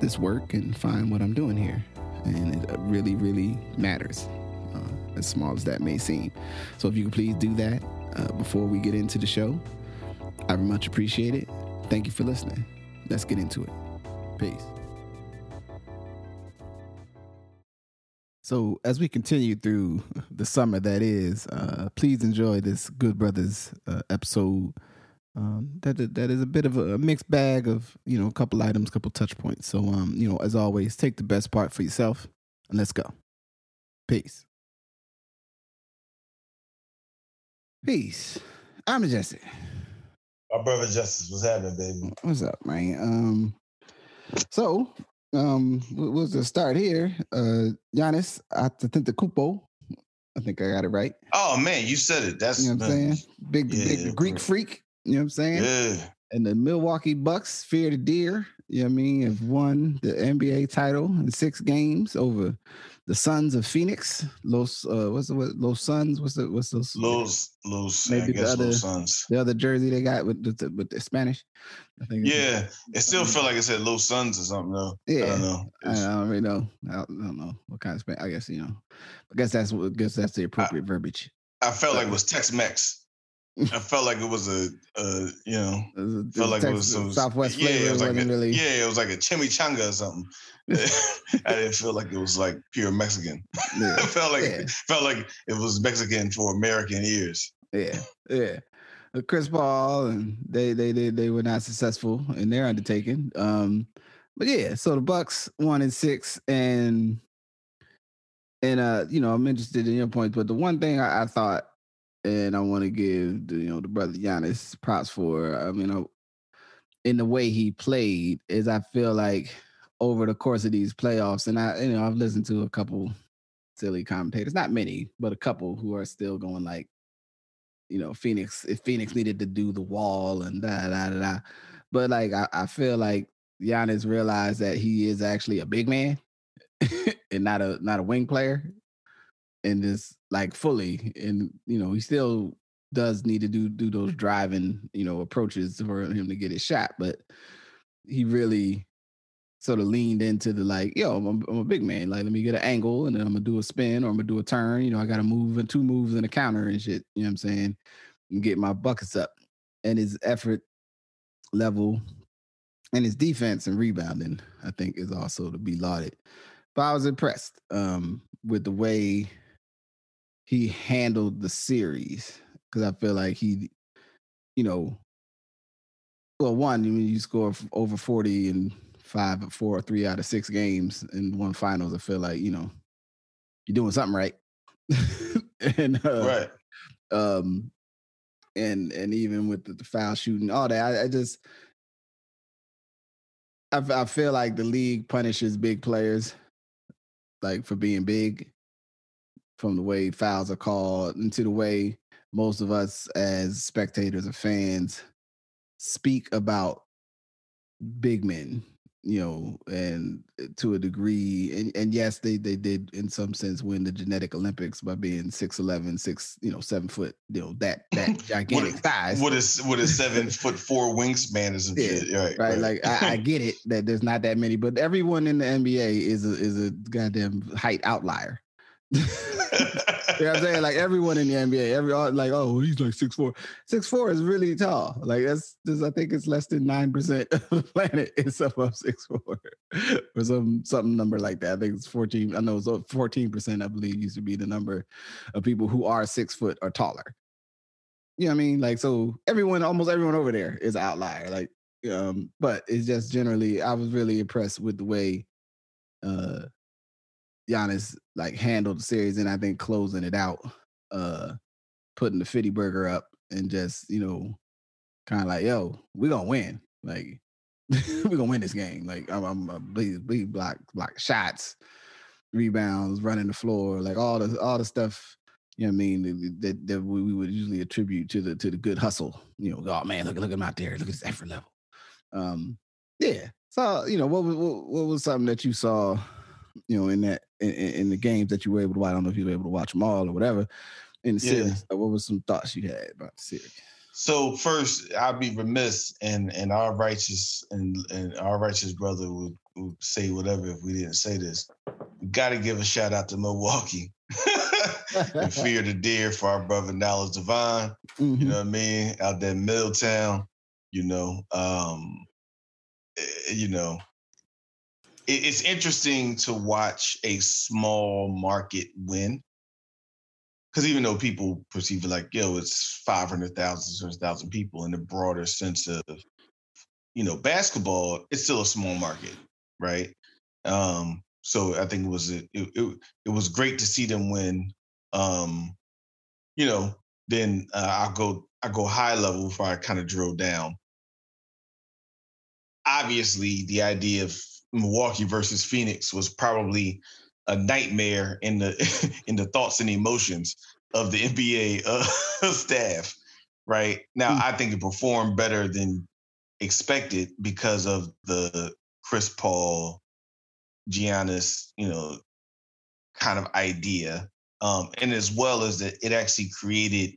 this work and find what I'm doing here. And it really, really matters, uh, as small as that may seem. So if you could please do that uh, before we get into the show, I much appreciate it. Thank you for listening. Let's get into it. Peace. So, as we continue through the summer that is, uh, please enjoy this Good Brothers uh, episode um, that that is a bit of a mixed bag of you know a couple items, couple touch points. So um, you know, as always, take the best part for yourself, and let's go. Peace. Peace. I'm Jesse. My brother Justice, what's happening, baby? What's up, man? Um, so um, we'll just start here. Uh, Giannis Antetokounmpo. I think I got it right. Oh man, you said it. That's you know what I'm saying. Big, yeah, big Greek freak. You know what I'm saying? Yeah. And the Milwaukee Bucks, fear the deer, you know what I mean, have won the NBA title in six games over the Suns of Phoenix. Los uh what's the what Los Suns? What's the what's those Los Los maybe the other. The other jersey they got with the with the Spanish. I think Yeah. It still felt like it said Los Suns or something though. Yeah. I don't know. I don't really know. I don't know what kind of Spanish. I guess, you know. I guess that's what I guess that's the appropriate I, verbiage. I felt like it was Tex Mex. I felt like it was a, a you know, it was felt like Texas, it was some Southwest flavor. Yeah, it was like a, really... yeah, it was like a chimichanga or something. I didn't feel like it was like pure Mexican. Yeah. it felt like yeah. felt like it was Mexican for American ears. Yeah, yeah. Chris Paul and they they they they were not successful in their undertaking. Um, but yeah, so the Bucks one and six, and and uh, you know, I'm interested in your point, but the one thing I, I thought and I want to give the, you know the brother Giannis props for. I mean, I, in the way he played, is I feel like over the course of these playoffs, and I you know I've listened to a couple silly commentators, not many, but a couple who are still going like, you know, Phoenix if Phoenix needed to do the wall and da da da da, but like I, I feel like Giannis realized that he is actually a big man and not a not a wing player and just like fully and you know he still does need to do do those driving you know approaches for him to get his shot but he really sort of leaned into the like yo I'm a, I'm a big man like let me get an angle and then i'm gonna do a spin or i'm gonna do a turn you know i gotta move and two moves and a counter and shit you know what i'm saying and get my buckets up and his effort level and his defense and rebounding i think is also to be lauded but i was impressed um with the way he handled the series because I feel like he, you know, well, one, when you score over 40 and three out of six games in one finals, I feel like, you know, you're doing something right. and, uh, right. Um, and, and even with the, the foul shooting, all that, I, I just, I, I feel like the league punishes big players like for being big from the way fouls are called and to the way most of us as spectators or fans speak about big men you know and uh, to a degree and, and yes they they did in some sense win the genetic olympics by being 6'11 6 you know 7 foot you know that that gigantic what, size what is what is 7 foot 4 wingspan is yeah, shit. Right, right, right like I, I, get it that there's not that many but everyone in the nba is a is a goddamn height outlier you know what I'm saying? Like everyone in the NBA, every like, oh, he's like six four. Six four is really tall. Like that's just I think it's less than nine percent of the planet is above six four. or some something number like that. I think it's 14. I know it's 14 percent, I believe, used to be the number of people who are six foot or taller. You know what I mean? Like, so everyone, almost everyone over there is an outlier. Like, um, but it's just generally, I was really impressed with the way uh Giannis like handled the series and I think closing it out, uh, putting the fifty burger up and just, you know, kind of like, yo, we're gonna win. Like we're gonna win this game. Like I'm, I'm a bleed, bleed block, block shots, rebounds, running the floor, like all the all the stuff. You know what I mean? That, that we would usually attribute to the to the good hustle. You know, oh man, look look at him out there, look at his effort level. Um, yeah. So you know, what what, what was something that you saw, you know, in that in, in, the games that you were able to watch? I don't know if you were able to watch them all or whatever. In the yeah. series, what was some thoughts you had about the series? So first, I'll be remiss, and and our righteous and and our righteous brother would, would say whatever if we didn't say this. We got to give a shout out to Milwaukee and fear the deer for our brother Dallas Devine. Mm-hmm. You know what I mean? Out there in Middletown. You know, um, eh, you know, it's interesting to watch a small market win because even though people perceive it like, yo, it's 500,000, 600,000 people in the broader sense of, you know, basketball, it's still a small market, right? Um, so I think it was it, it, it was great to see them win. Um, you know, then uh, I'll go I go high level before I kind of drill down. Obviously, the idea of Milwaukee versus Phoenix was probably a nightmare in the in the thoughts and emotions of the NBA uh, staff. Right now, mm. I think it performed better than expected because of the Chris Paul, Giannis, you know, kind of idea, um, and as well as that it actually created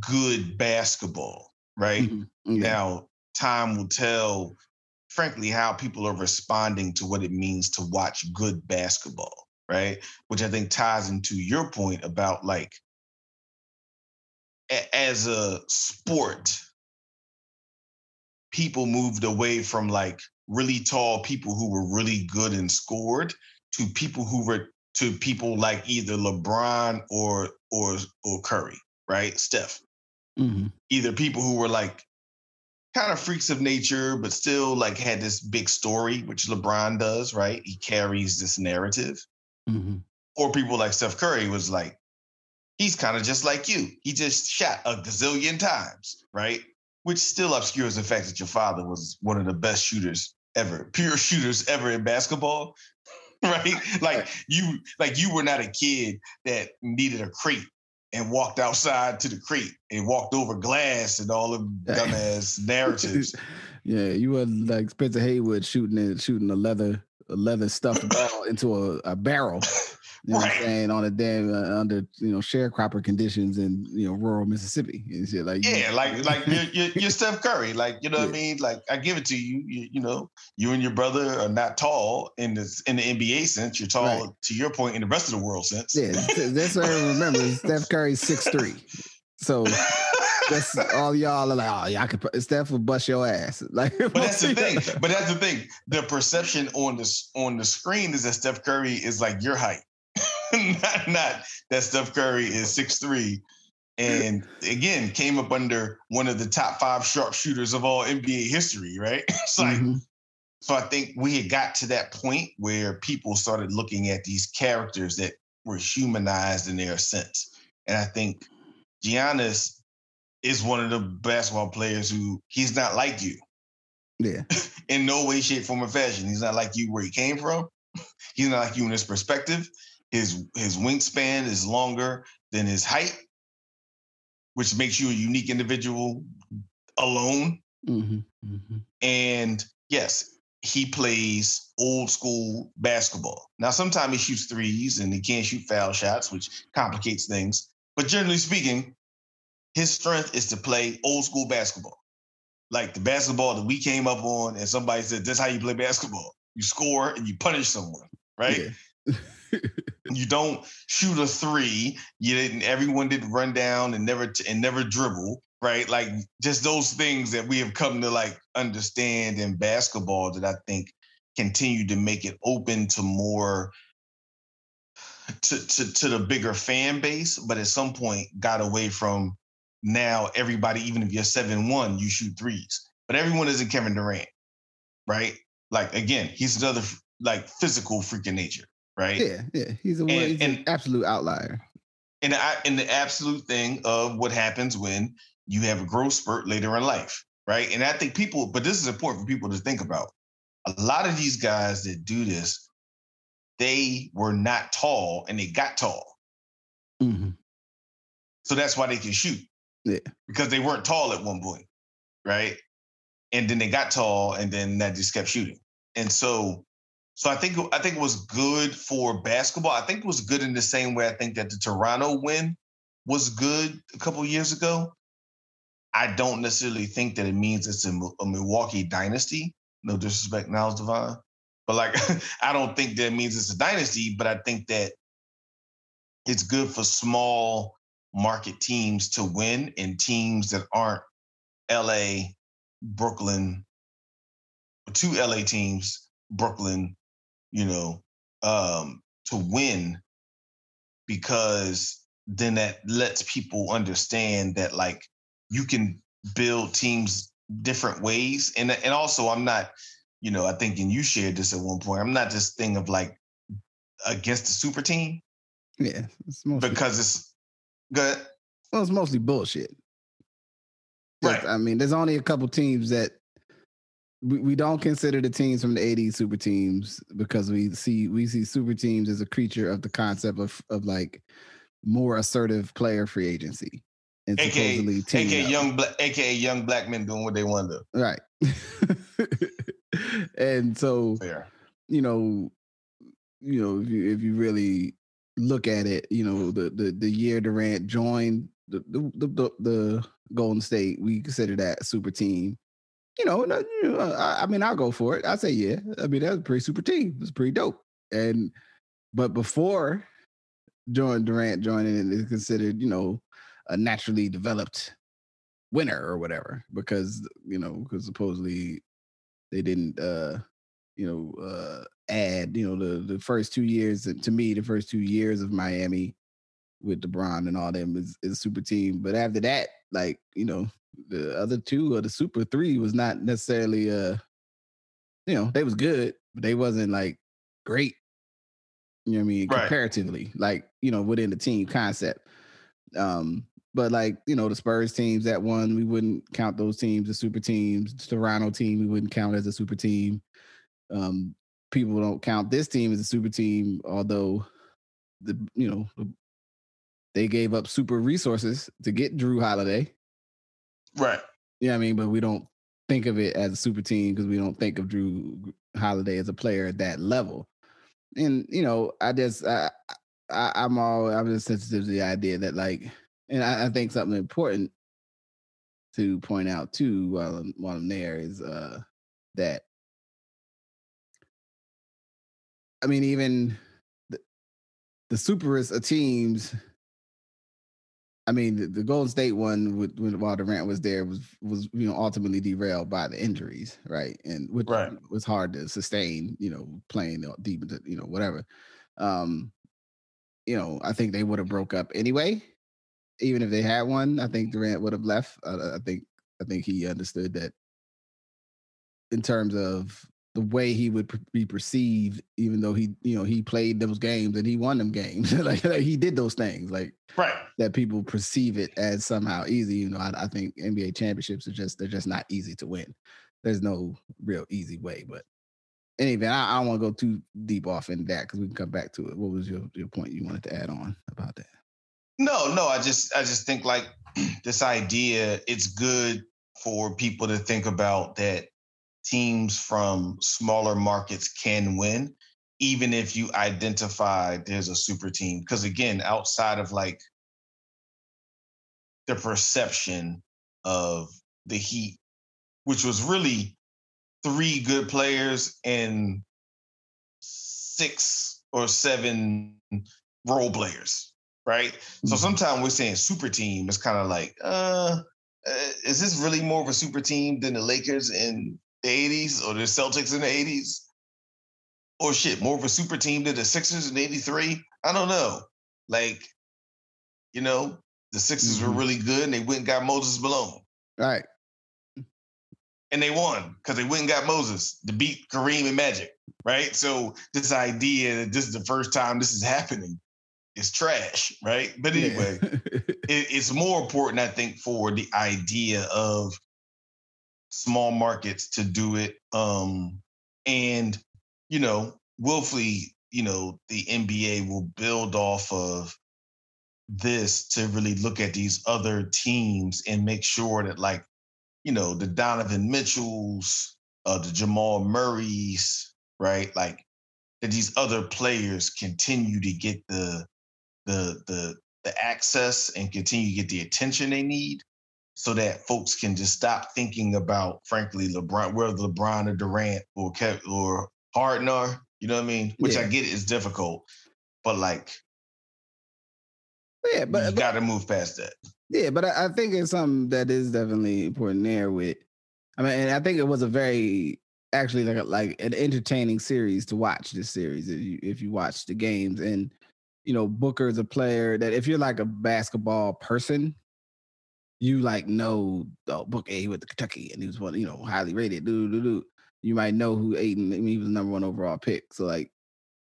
good basketball. Right mm-hmm. yeah. now, time will tell frankly how people are responding to what it means to watch good basketball right which i think ties into your point about like a- as a sport people moved away from like really tall people who were really good and scored to people who were to people like either LeBron or or or Curry, right? Steph. Mm-hmm. Either people who were like kind of freaks of nature, but still like had this big story, which LeBron does, right? He carries this narrative. Mm-hmm. Or people like Steph Curry was like, he's kind of just like you. He just shot a gazillion times, right? Which still obscures the fact that your father was one of the best shooters ever, pure shooters ever in basketball. right? Like you, like you were not a kid that needed a crate and walked outside to the creek and walked over glass and all of dumbass narratives. Yeah, you were like Spencer Haywood shooting it, shooting a leather a leather stuffed ball into a, a barrel. You know what I'm saying? On a damn uh, under you know sharecropper conditions in you know rural Mississippi and shit like yeah, like like you're, you're, you're, Steph Curry, like you know yeah. what I mean? Like I give it to you, you, you know, you and your brother are not tall in the in the NBA sense. You're tall right. to your point in the rest of the world sense. Yeah, that's what I remember. Steph Curry's six three, so. That's all y'all are like, oh yeah, I could. Steph will bust your ass. Like, but that's the thing. But that's the thing. The perception on the on the screen is that Steph Curry is like your height. not, not that Steph Curry is six three, and again came up under one of the top five sharpshooters of all NBA history, right? it's like, mm-hmm. so I think we had got to that point where people started looking at these characters that were humanized in their sense, and I think Giannis is one of the basketball players who he's not like you. Yeah. in no way, shape, form, or fashion. He's not like you where he came from. He's not like you in his perspective. His his wingspan is longer than his height, which makes you a unique individual alone. Mm-hmm, mm-hmm. And yes, he plays old school basketball. Now, sometimes he shoots threes and he can't shoot foul shots, which complicates things. But generally speaking, his strength is to play old school basketball. Like the basketball that we came up on, and somebody said, That's how you play basketball. You score and you punish someone, right? Yeah. you don't shoot a three. You didn't. Everyone didn't run down and never and never dribble. Right, like just those things that we have come to like understand in basketball that I think continue to make it open to more to, to to the bigger fan base, but at some point got away from now everybody, even if you're seven one, you shoot threes. But everyone isn't Kevin Durant, right? Like again, he's another like physical freaking nature right? Yeah, yeah. He's, a, and, he's and, an absolute outlier. And the, and the absolute thing of what happens when you have a growth spurt later in life. right? And I think people, but this is important for people to think about. A lot of these guys that do this, they were not tall and they got tall. Mm-hmm. So that's why they can shoot. Yeah. Because they weren't tall at one point, right? And then they got tall and then that just kept shooting. And so so I think I think it was good for basketball. I think it was good in the same way I think that the Toronto win was good a couple years ago. I don't necessarily think that it means it's a, a Milwaukee dynasty. No disrespect, Niles Devine, but like I don't think that means it's a dynasty. But I think that it's good for small market teams to win and teams that aren't LA, Brooklyn, two LA teams, Brooklyn, you know, um, to win because then that lets people understand that like you can build teams different ways. And and also I'm not, you know, I think and you shared this at one point. I'm not this thing of like against the super team. Yeah. It's mostly, because it's good. Well, it's mostly bullshit. Right. I mean, there's only a couple teams that we, we don't consider the teams from the 80s super teams because we see we see super teams as a creature of the concept of of like more assertive player free agency. And AKA, supposedly AKA young black AKA young black men doing what they want to do. Right. and so Fair. you know, you know, if you if you really look at it, you know, the the the year Durant joined the the the, the Golden State, we consider that super team. You know, I, I, mean, I'll go for it. I say, yeah. I mean, that was a pretty super team. It was pretty dope. And but before Jordan Durant joining is considered, you know, a naturally developed winner or whatever, because you know, because supposedly they didn't uh you know uh add, you know, the the first two years to me, the first two years of Miami with LeBron and all them is, is super team. But after that, like, you know, the other two or the super three was not necessarily uh you know, they was good, but they wasn't like great you know what I mean? Right. Comparatively, like, you know, within the team concept. Um, but like, you know, the Spurs teams that won, we wouldn't count those teams as super teams. The Toronto team, we wouldn't count as a super team. Um, people don't count this team as a super team, although the you know they gave up super resources to get Jrue Holiday. Right. Yeah, I mean, but we don't think of it as a super team because we don't think of Jrue Holiday as a player at that level and you know, I just I, I I'm all I'm just sensitive to the idea that like, and I, I think something important to point out too while I'm, while I'm there is uh that I mean even the, the superest of teams I mean, the, the, Golden State one with, with while Durant was there was was you know ultimately derailed by the injuries, right? And which right. was hard to sustain, you know, playing deep into you know whatever. Um, you know, I think they would have broke up anyway, even if they had one. I think Durant would have left. I think I think he understood that in terms of the way he would be perceived, even though he, you know, he played those games and he won them games. like, like, he did those things, like right that people perceive it as somehow easy. You know, I, I think NBA championships are just they're just not easy to win. There's no real easy way. But anyway, I, I don't want to go too deep off in that because we can come back to it. What was your your point you wanted to add on about that? No, no, I just I just think like this idea. It's good for people to think about that teams from smaller markets can win, even if you identify there's a super team. Because again, outside of like the perception of the Heat, which was really three good players and six or seven role players, right? Mm-hmm. So sometimes we're saying super team. It's kind of like, uh, uh, is this really more of a super team than the Lakers and the 80s or the Celtics in the 80s? Or shit, more of a super team than the Sixers in 83? I don't know. Like, you know, the Sixers mm-hmm. were really good and they went and got Moses Malone. Right. And they won because they went and got Moses to beat Kareem and Magic. Right. So this idea that this is the first time this is happening is trash. Right. But anyway, yeah. it, it's more important, I think, for the idea of small markets to do it. Um, and you know, willfully, you know, the NBA will build off of this to really look at these other teams and make sure that, like, you know, the Donovan Mitchells, uh, the Jamal Murrays, right? Like that these other players continue to get the the the the access and continue to get the attention they need so that folks can just stop thinking about, frankly, LeBron, whether LeBron or Durant or Kev or Harden are, you know what I mean? Which yeah. I get is difficult, but like, yeah, but you got to move past that. Yeah, but I, I, think it's something that is definitely important there. With, I mean, and I think it was a very actually like a, like an entertaining series to watch. This series, if you if you watch the games, and you know, Booker is a player that if you're like a basketball person, you like know oh, Booker he went to Kentucky and he was one, you know, highly rated. Do do do. You might know who Ayton. I mean, he was the number one overall pick. So like,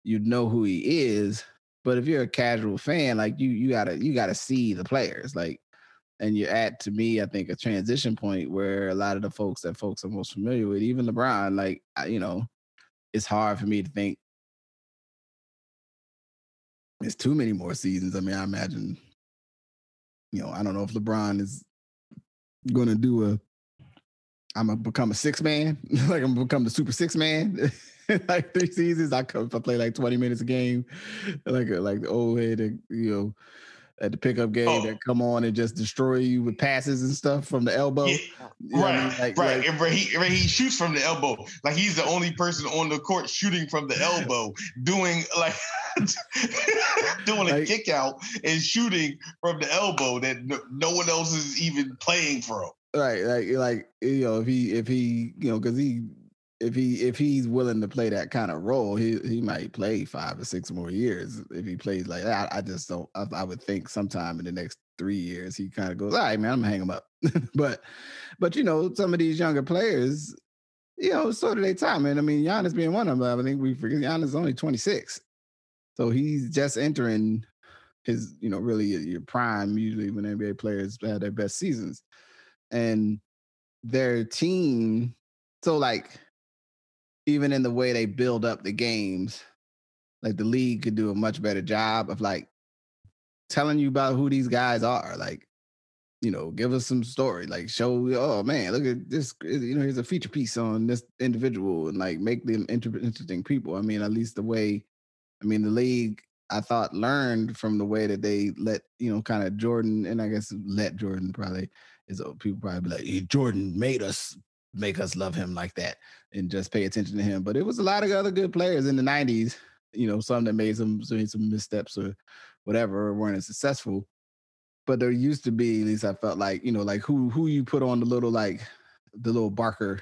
you know who he is. But if you're a casual fan, like you, you gotta you gotta see the players. Like, and you're at to me, I think a transition point where a lot of the folks that folks are most familiar with, even LeBron, like you know, it's hard for me to think it's too many more seasons. I mean, I imagine you know, I don't know if LeBron is going to do a. I'm gonna become a six man, like I'm gonna become the super six man. like three seasons, I come if I play like 20 minutes a game, like like the old head, you know, at the pickup game oh. that come on and just destroy you with passes and stuff from the elbow. Yeah. You know right, I mean? like, right. Like, and he he shoots from the elbow, like he's the only person on the court shooting from the elbow, doing like doing a kick out and shooting from the elbow that no, no one else is even playing from. Right, like like you know if he if he you know because he if he if he's willing to play that kind of role, he he might play five or six more years. If he plays like that, I just don't. I, I would think sometime in the next three years, he kind of goes, "All right, man, I'm gonna hang him up." but but you know, some of these younger players, you know, sort of their time. And I mean, Giannis being one of them. I think we forget Giannis is only 26, so he's just entering his you know really your prime. Usually, when NBA players have their best seasons, and their team. So like even in the way they build up the games, like the league could do a much better job of like telling you about who these guys are. Like, you know, give us some story. Like, show, oh man, look at this. You know, here's a feature piece on this individual, and like make them inter- interesting people. I mean, at least the way, I mean, the league. I thought learned from the way that they let you know, kind of Jordan, and I guess let Jordan probably is uh, people probably be like, Jordan made us make us love him like that and just pay attention to him. But it was a lot of other good players in the 90s, you know, some that made some some missteps or whatever or weren't as successful. But there used to be, at least I felt like, you know, like who who you put on the little like the little barker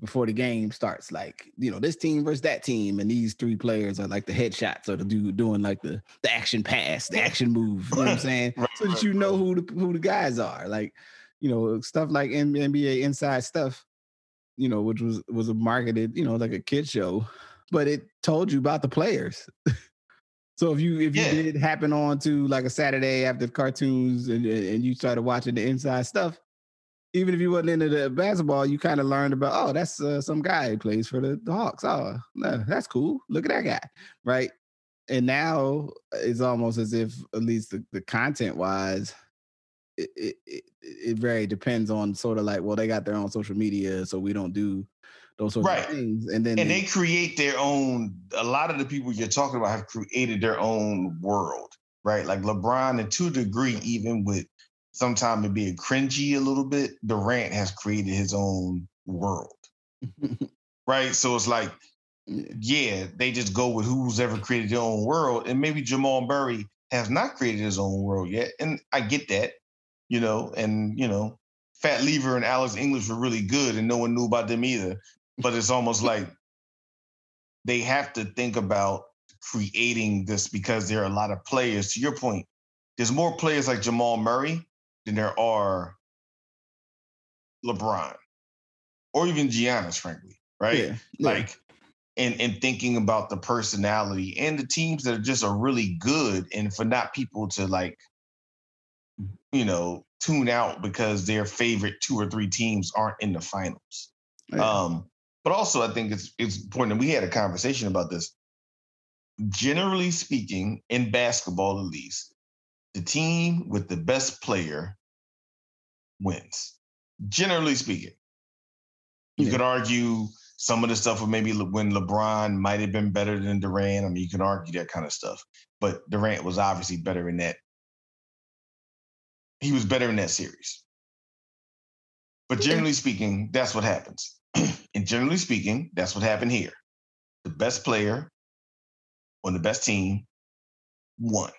before the game starts, like, you know, this team versus that team, and these three players are like the headshots or the dude doing like the the action pass, the action move. You know what I'm saying? so that you know who the who the guys are. Like, you know, stuff like NBA inside stuff you know, which was was a marketed, you know, like a kid show, but it told you about the players. so if you if you yeah. did happen on to like a Saturday after cartoons and and you started watching the inside stuff, even if you wasn't into the basketball, you kind of learned about oh that's uh, some guy who plays for the, the Hawks. Oh, no, that's cool. Look at that guy, right? And now it's almost as if at least the, the content wise it, it, it very depends on sort of like well they got their own social media so we don't do those sorts right. of things and then and they, they create their own a lot of the people you're talking about have created their own world right? Like lebron and to a degree even with sometimes it being cringy a little bit durant has created his own world. Right? So it's like yeah they just go with who's ever created their own world and maybe jamal murray has not created his own world yet and i get that you know, and you know, Fat Lever and Alex English were really good, and no one knew about them either. But it's almost like they have to think about creating this because there are a lot of players. To your point, there's more players like Jamal Murray than there are LeBron or even Giannis, frankly, right? Yeah, yeah. Like, and and thinking about the personality and the teams that are just are really good, and for not people to like you know, tune out because their favorite two or three teams aren't in the finals. Um, but also, I think it's it's important. that we had a conversation about this. Generally speaking, in basketball, at least, the team with the best player wins. Generally speaking, you Yeah. could argue some of the stuff with maybe when LeBron might have been better than Durant. I mean, you can argue that kind of stuff, but Durant was obviously better in that. He was better in that series. But generally speaking, that's what happens. and generally speaking, that's what happened here. The best player on the best team won.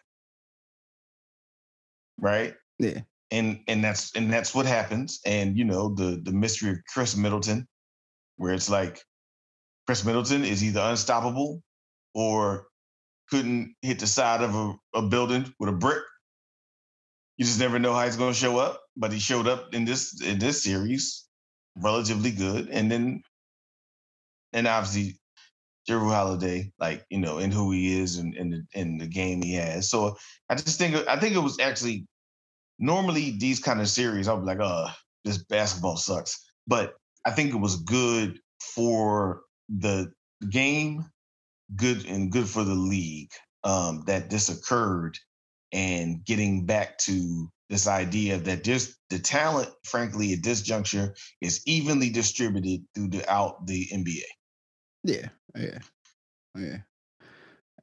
Right? yeah. and and that's and that's what happens. And you know the the mystery of Khris Middleton, where it's like Khris Middleton is either unstoppable or couldn't hit the side of a, a building with a brick. You just never know how he's going to show up, but he showed up in this in this series relatively good, and then and obviously Jrue Holiday, like you know, and who he is and and the, the game he has. So I just think I think it was actually normally these kind of series, I'll be like, oh, this basketball sucks. But I think it was good for the game, good and good for the league um, that this occurred and getting back to this idea that this the talent, frankly, at this juncture is evenly distributed throughout the NBA. Yeah, yeah, yeah,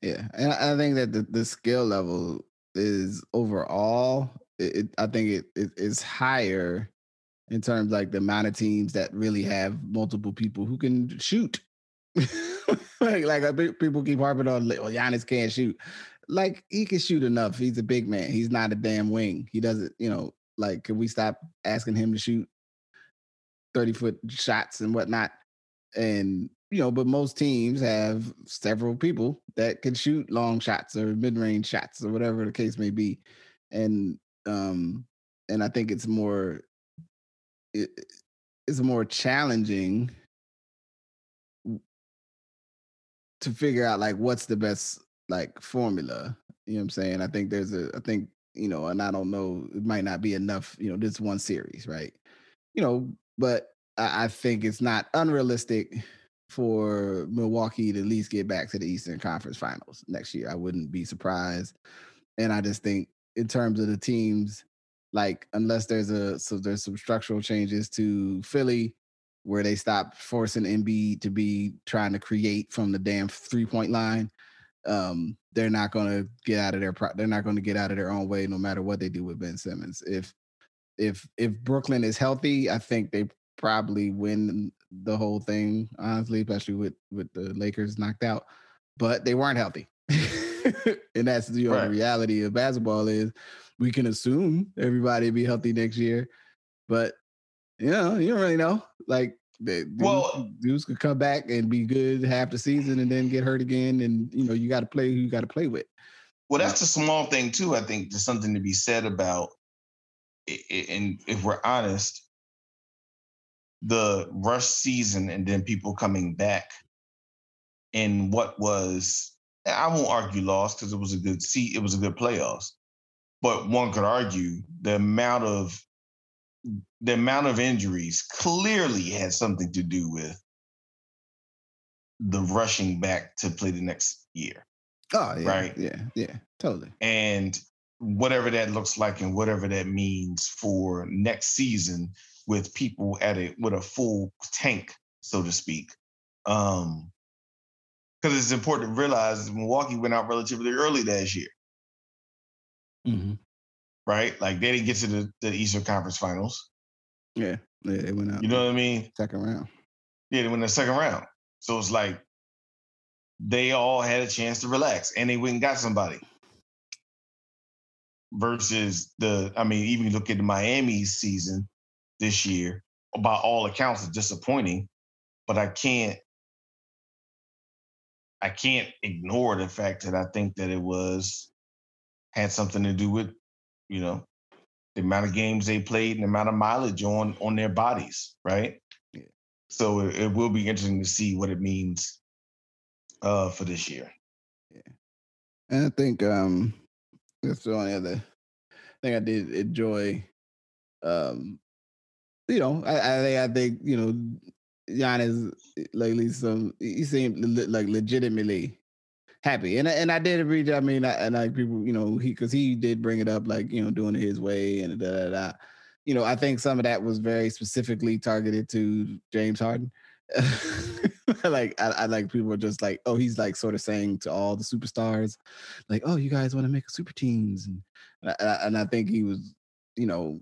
yeah. And I think that the, the skill level is overall. It, it, I think it, it is higher in terms like the amount of teams that really have multiple people who can shoot. like like uh, people keep harping on, well, Giannis can't shoot. Like he can shoot enough. He's a big man. He's not a damn wing. He doesn't, you know. Like, can we stop asking him to shoot thirty foot shots and whatnot? and you know, but most teams have several people that can shoot long shots or mid range shots or whatever the case may be, and um, and I think it's more, it, it's more challenging to figure out like what's the best like formula. You know what I'm saying? I think there's a, I think you know, and I don't know, it might not be enough. You know, this one series, right? You know, but I, I think it's not unrealistic for Milwaukee to at least get back to the Eastern Conference Finals next year. I wouldn't be surprised. And I just think in terms of the teams, like unless there's a so there's some structural changes to Philly where they stop forcing Embiid to be trying to create from the damn three point line. Um, they're not going to get out of their pro- they're not going to get out of their own way no matter what they do with Ben Simmons. If if if Brooklyn is healthy, I think they probably win the whole thing, honestly, especially with with the Lakers knocked out. But they weren't healthy. and that's you know Right. the reality of basketball is we can assume everybody be healthy next year. But you know, you don't really know. Like the dudes, Well- dudes could come back and be good half the season and then get hurt again. And you know, you got to play who you got to play with. Well, that's the small thing too. I think there's something to be said about, and if we're honest, the rush season and then people coming back in what was I won't argue lost because it was a good seat, it was a good playoffs, but one could argue the amount of the amount of injuries clearly had something to do with the rushing back to play the next year Oh yeah, Right. Yeah, yeah, totally. and whatever that looks like and whatever that means for next season with people at it with a full tank so to speak um because it's important to realize milwaukee went out relatively early last year hmm right like they didn't get to the, the eastern conference finals Yeah, yeah, they went out. you know what i mean second round. yeah they went in the second round so it's like they all had a chance to relax and they went and got somebody versus the i mean even look at the miami season this year by all accounts is disappointing but i can't i can't ignore the fact that i think that it was had something to do with you know the amount of games they played and the amount of mileage on on their bodies right? Yeah. so it, it will be interesting to see what it means uh for this year. Yeah, And I think um that's the only other thing I did enjoy um, you know, I, I, I think you know, Giannis lately some he seemed like legitimately happy, and and I did read. I mean, I, and like people, you know, he because he did bring it up, like you know, doing it his way and da da da. You know, I think some of that was very specifically targeted to James Harden. like I, I, like people are just like, oh, he's like sort of saying to all the superstars, like, oh, you guys want to make super teams, and and I think he was, you know,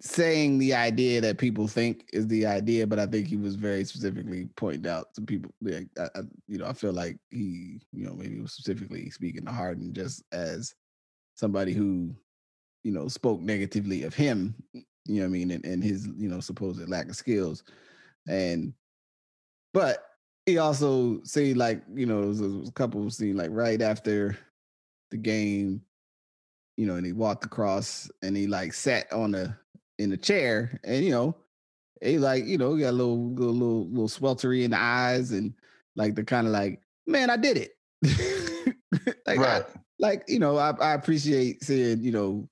saying the idea that people think is the idea, but I think he was very specifically pointing out to people. Like, I, I, you know, I feel like he, you know, maybe was specifically speaking to Harden just as somebody who, you know, spoke negatively of him. You know, I mean, and, and his, you know, supposed lack of skills, and but he also see like you know, was a couple seen like right after the game, you know, and he walked across and he like sat on the in the chair, and you know, he like you know got a little little little, little sweltery in the eyes, and like the kind of like, man, I did it. like, right. I, like you know, I, I appreciate seeing you know,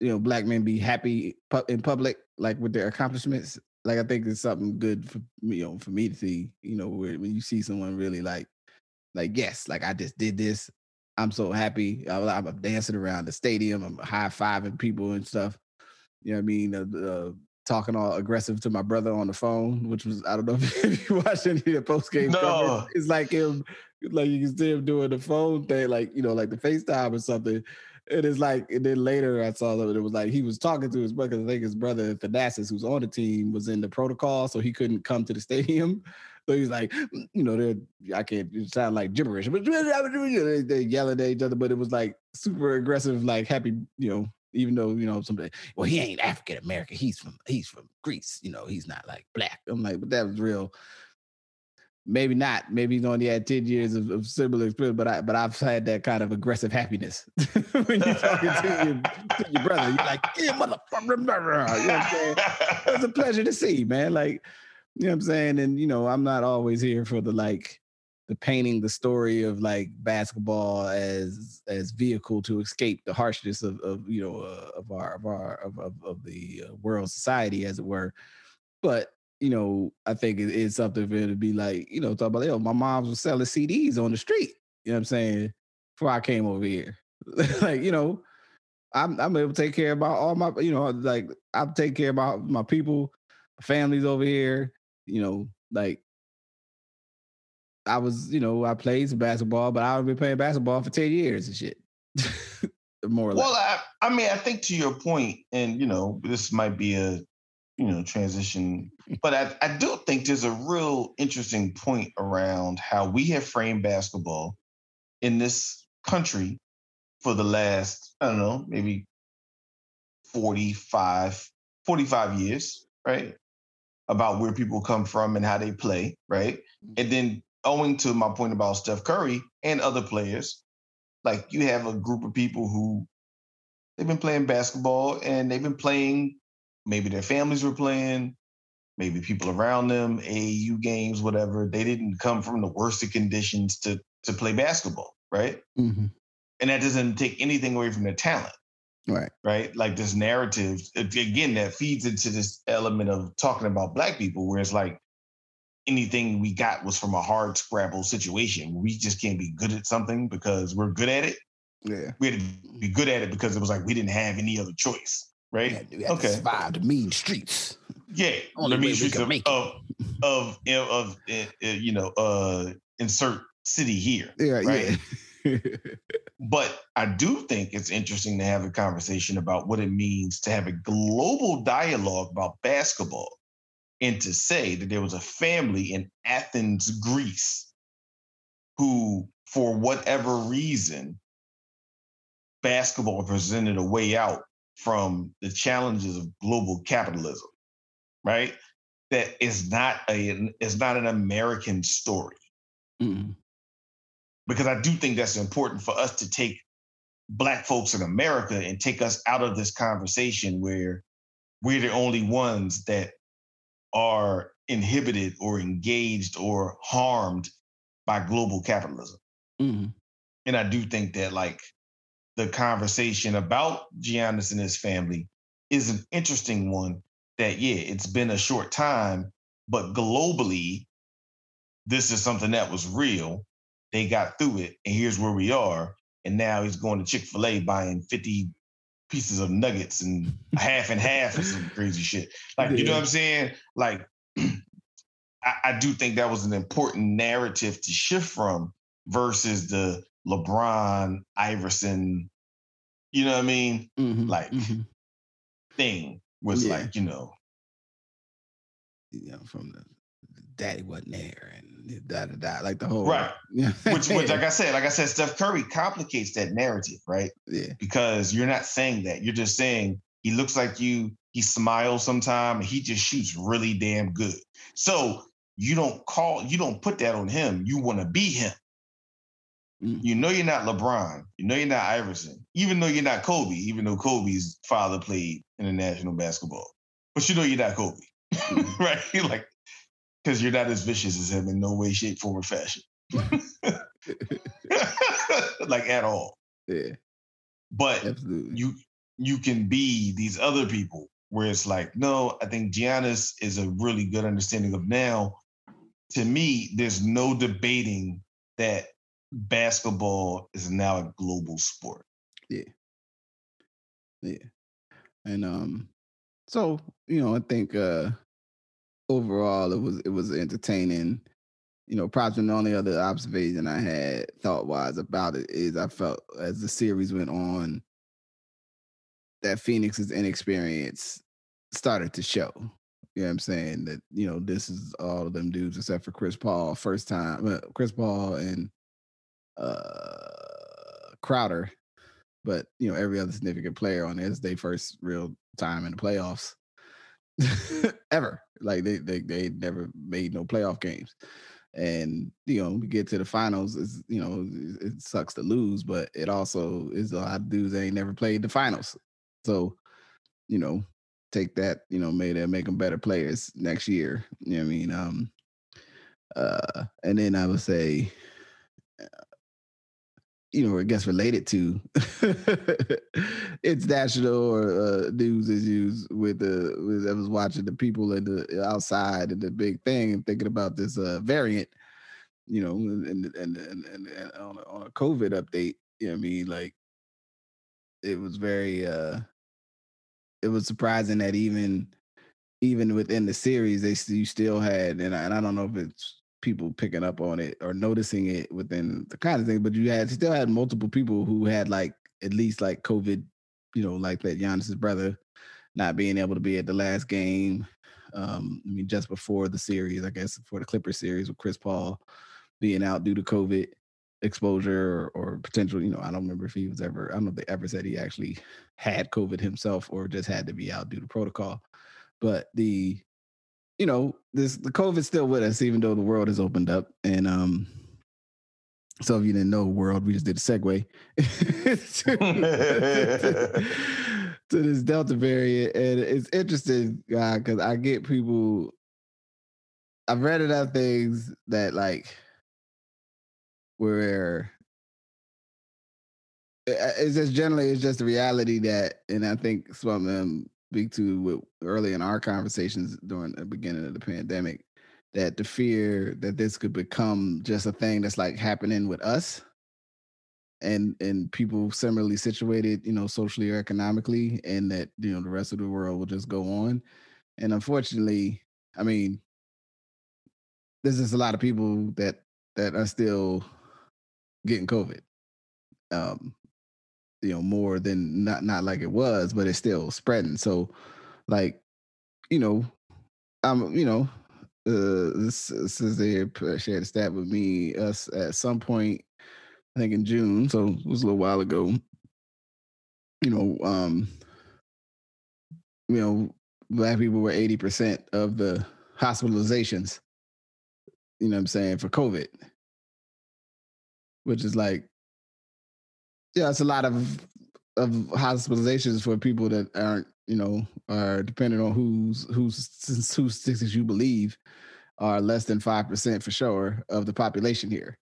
you know, black men be happy in public, like with their accomplishments. Like I think it's something good for you know for me to see. You know, when you see someone really like, like yes, like I just did this. I'm so happy. I, I'm dancing around the stadium. I'm high fiving people and stuff. You know what I mean? Uh, uh, talking all aggressive to my brother on the phone, which was I don't know if you watched any of the post game. No. It's like him, like you can see him doing the phone thing, like you know, like the FaceTime or something. And It is like, and then later I saw that it was like he was talking to his brother. I think his brother Thanasis, who's on the team, was in the protocol, so he couldn't come to the stadium. So he's like, mm, you know, they're I can't sound like gibberish, but they're yelling at each other. But it was like super aggressive, like happy, you know, even though you know somebody well he ain't african american he's from he's from greece you know he's not like black. I'm like but that was real. Maybe not maybe he's only had 10 years of, of similar experience but i but i've had that kind of aggressive happiness when you're talking to your, to your brother you're like yeah motherfucker you know what i'm it was a pleasure to see man like you know what i'm saying? And you know i'm not always here for the like the painting the story of like basketball as as vehicle to escape the harshness of, of you know uh, of our of our of, of, of the uh, world society as it were. But you know i think it is something for it to be like you know talk about yo my moms was selling cds on the street you know what i'm saying before i came over here. Like you know i'm i'm able to take care my all my you know like i take care my my people families over here you know like I was, you know, I played some basketball, but I've been playing basketball for 10 years and shit. More or well, less. I, I mean, I think to your point, and you know, this might be a you know transition, but I, I do think there's a real interesting point around how we have framed basketball in this country for the last, I don't know, maybe 45, 45 years, right? About where people come from and how they play, right? Mm. And then owing to my point about Steph Curry and other players, like you have a group of people who they've been playing basketball and they've been playing, maybe their families were playing, maybe people around them, AAU games, whatever. They didn't come from the worst of conditions to to play basketball, right? Mm-hmm. And that doesn't take anything away from their talent. Right. Right. Like this narrative, again, that feeds into this element of talking about black people, where it's like, anything we got was from a hard scrabble situation. We just can't be good at something because we're good at it. Yeah. We had to be good at it because it was like we didn't have any other choice. Right. We had, we had okay. To survive the mean streets. Yeah. Only the mean streets of, of, of, of, of, uh, you know, uh, insert city here. Yeah. Right. Yeah. but I do think it's interesting to have a conversation about what it means to have a global dialogue about basketball and to say that there was a family in Athens, Greece, who, for whatever reason, basketball presented a way out from the challenges of global capitalism, right? That is not a is not an American story. Mm-hmm. Because I do think that's important for us to take black folks in America and take us out of this conversation where we're the only ones that are inhibited or engaged or harmed by global capitalism. Mm-hmm. And I do think that like the conversation about Giannis and his family is an interesting one. That yeah, it's been a short time, but globally, this is something that was real. They got through it, and here's where we are. And now he's going to Chick Fil A buying fifty pieces of nuggets and half and half or some crazy shit. Like yeah. you know what I'm saying? Like I, I do think that was an important narrative to shift from versus the LeBron, Iverson, you know what I mean? Mm-hmm, like mm-hmm. thing was yeah. like, you know. You know, from the daddy wasn't there and da da da, like the whole right. which, which, like I said, like I said, Steph Curry complicates that narrative, right? Yeah. Because you're not saying that. You're just saying he looks like you. He smiles sometime, and he just shoots really damn good. So you don't call, you don't put that on him. You want to be him. Mm. You know you're not LeBron. You know you're not Iverson. Even though you're not Kobe, even though Kobe's father played international basketball. But you know you're not Kobe. Mm. right? You're like, because you're not as vicious as him in no way, shape, form, or fashion. like at all. Yeah. But Absolutely. you you can be these other people where it's like, no, I think Giannis is a really good understanding of now. To me, there's no debating that basketball is now a global sport. Yeah. Yeah. And um so, you know, I think uh overall it was it was entertaining. You know, probably the only other observation I had thought wise about it is I felt as the series went on that Phoenix's inexperience started to show. You know what I'm saying? That, you know, this is all of them dudes except for Chris Paul, first time, Chris Paul and uh, Crowder, but you know every other significant player on this their first real time in the playoffs ever. Like they they they never made no playoff games, and you know we get to the finals. Is you know it sucks to lose, but it also is a lot of dudes that ain't never played the finals. So you know take that you know made them make them better players next year. You know what I mean? Um, uh, and then I would say you know, I guess related to it's national or uh, news issues with the with, I was watching the people in the outside and the big thing and thinking about this uh, variant, you know, and and and, and, and on, a, on a COVID update, you know, I mean, like it was very uh it was surprising that even even within the series they you still had and I, and I don't know if it's people picking up on it or noticing it within the kind of thing. But you had still had multiple people who had like at least like COVID, you know, like that Giannis's brother not being able to be at the last game. Um, I mean, just before the series, I guess, for the Clipper series with Chris Paul being out due to COVID exposure or, or, potential, you know, I don't remember if he was ever, I don't know if they ever said he actually had COVID himself or just had to be out due to protocol. But the you know, this the COVID's still with us, even though the world has opened up. And um, so if you didn't know, world, we just did a segue to, to, this Delta variant, and it's interesting, guy, because I get people. I've read enough things that like where it's just generally it's just the reality that, and I think some of them speak to with early in our conversations during the beginning of the pandemic that the fear that this could become just a thing that's like happening with us and and people similarly situated you know socially or economically and that you know the rest of the world will just go on. And unfortunately i mean there's just a lot of people that that are still getting covid. Um you know more than not not like it was, but it's still spreading. So, like, you know, I'm you know, uh, this is they shared a stat with me us at some point, I think in June, so it was a little while ago. You know, um, you know, black people were eighty percent of the hospitalizations. You know what I'm saying for COVID, which is like yeah, it's a lot of of hospitalizations for people that aren't, you know, are depending on who's who's whose statistics you believe are less than five percent for sure of the population here.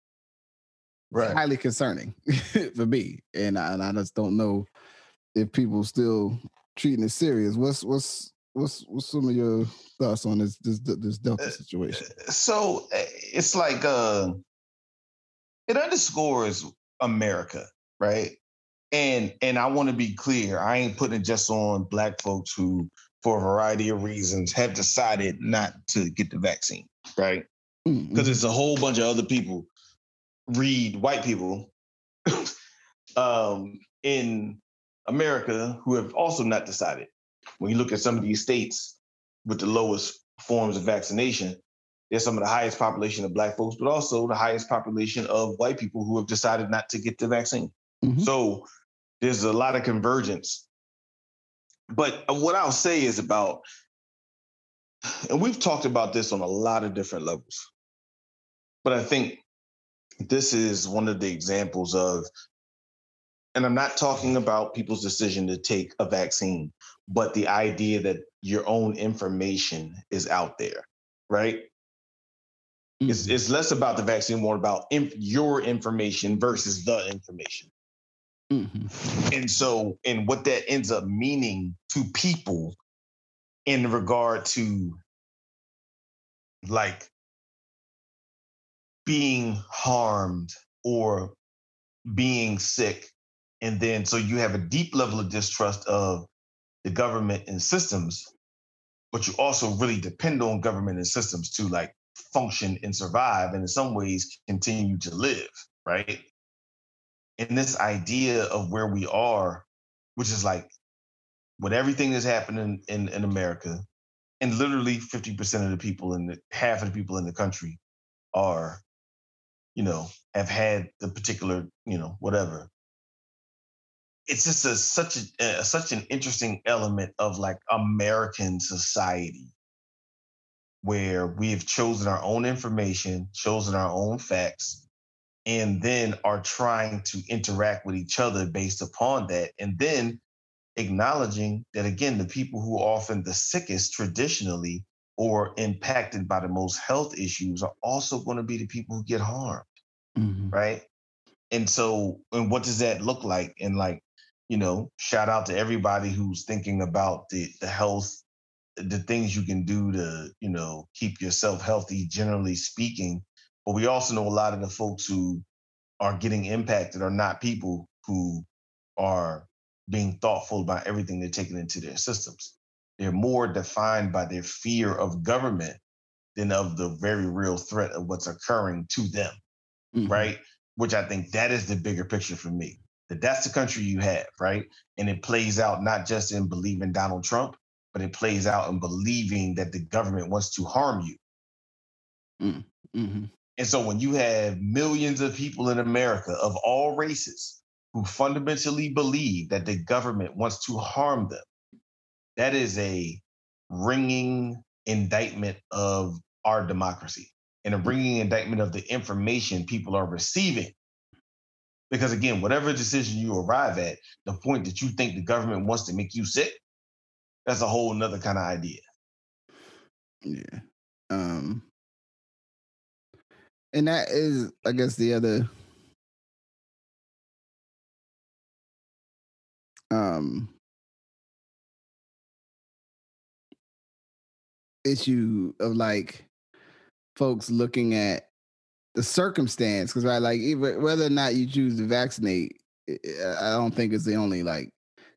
right. highly concerning for me, and I, and I just don't know if people still treating it serious. What's what's what's what's some of your thoughts on this this this Delta uh, situation? So eh, it's like uh, it underscores America, right? And and I want to be clear, I ain't putting it just on black folks who, for a variety of reasons, have decided not to get the vaccine, right? Because mm-hmm. it's a whole bunch of other people, read white people, um, in America who have also not decided. When you look at some of these states with the lowest forms of vaccination, there's some of the highest population of black folks, but also the highest population of white people who have decided not to get the vaccine. Mm-hmm. So there's a lot of convergence. But what I'll say is about, and we've talked about this on a lot of different levels, but I think this is one of the examples of, and I'm not talking about people's decision to take a vaccine, but the idea that your own information is out there, right? Mm-hmm. It's, it's less about the vaccine, more about inf- your information versus the information. Mm-hmm. And so, and what that ends up meaning to people in regard to like being harmed or being sick. And then, so you have a deep level of distrust of the government and systems, but you also really depend on government and systems to like function and survive, and in some ways continue to live, right? And this idea of where we are, which is like when everything is happening in, in America, and literally 50% of the people and half of the people in the country are, you know, have had the particular, you know, whatever. It's just a, such a, uh, such an interesting element of like American society where we have chosen our own information, chosen our own facts, and then are trying to interact with each other based upon that. And then acknowledging that, again, the people who are often the sickest traditionally or impacted by the most health issues are also going to be the people who get harmed. Mm-hmm. Right. And so, and what does that look like? And like, you know, shout out to everybody who's thinking about the, the health, the things you can do to, you know, keep yourself healthy, generally speaking but we also know a lot of the folks who are getting impacted are not people who are being thoughtful about everything they're taking into their systems. They're more defined by their fear of government than of the very real threat of what's occurring to them, mm-hmm. right? Which I think that is the bigger picture for me. That that's the country you have, right? And it plays out not just in believing Donald Trump, but it plays out in believing that the government wants to harm you. Mm, mm-hmm. And so when you have millions of people in America of all races who fundamentally believe that the government wants to harm them, that is a ringing indictment of our democracy and a mm. ringing indictment of the information people are receiving. Because again, whatever decision you arrive at, the point that you think the government wants to make you sick, that's a whole nother kind of idea. Yeah. Um, and that is, I guess, the other um issue of like folks looking at the circumstance because right like even whether or not you choose to vaccinate i don't think it's the only like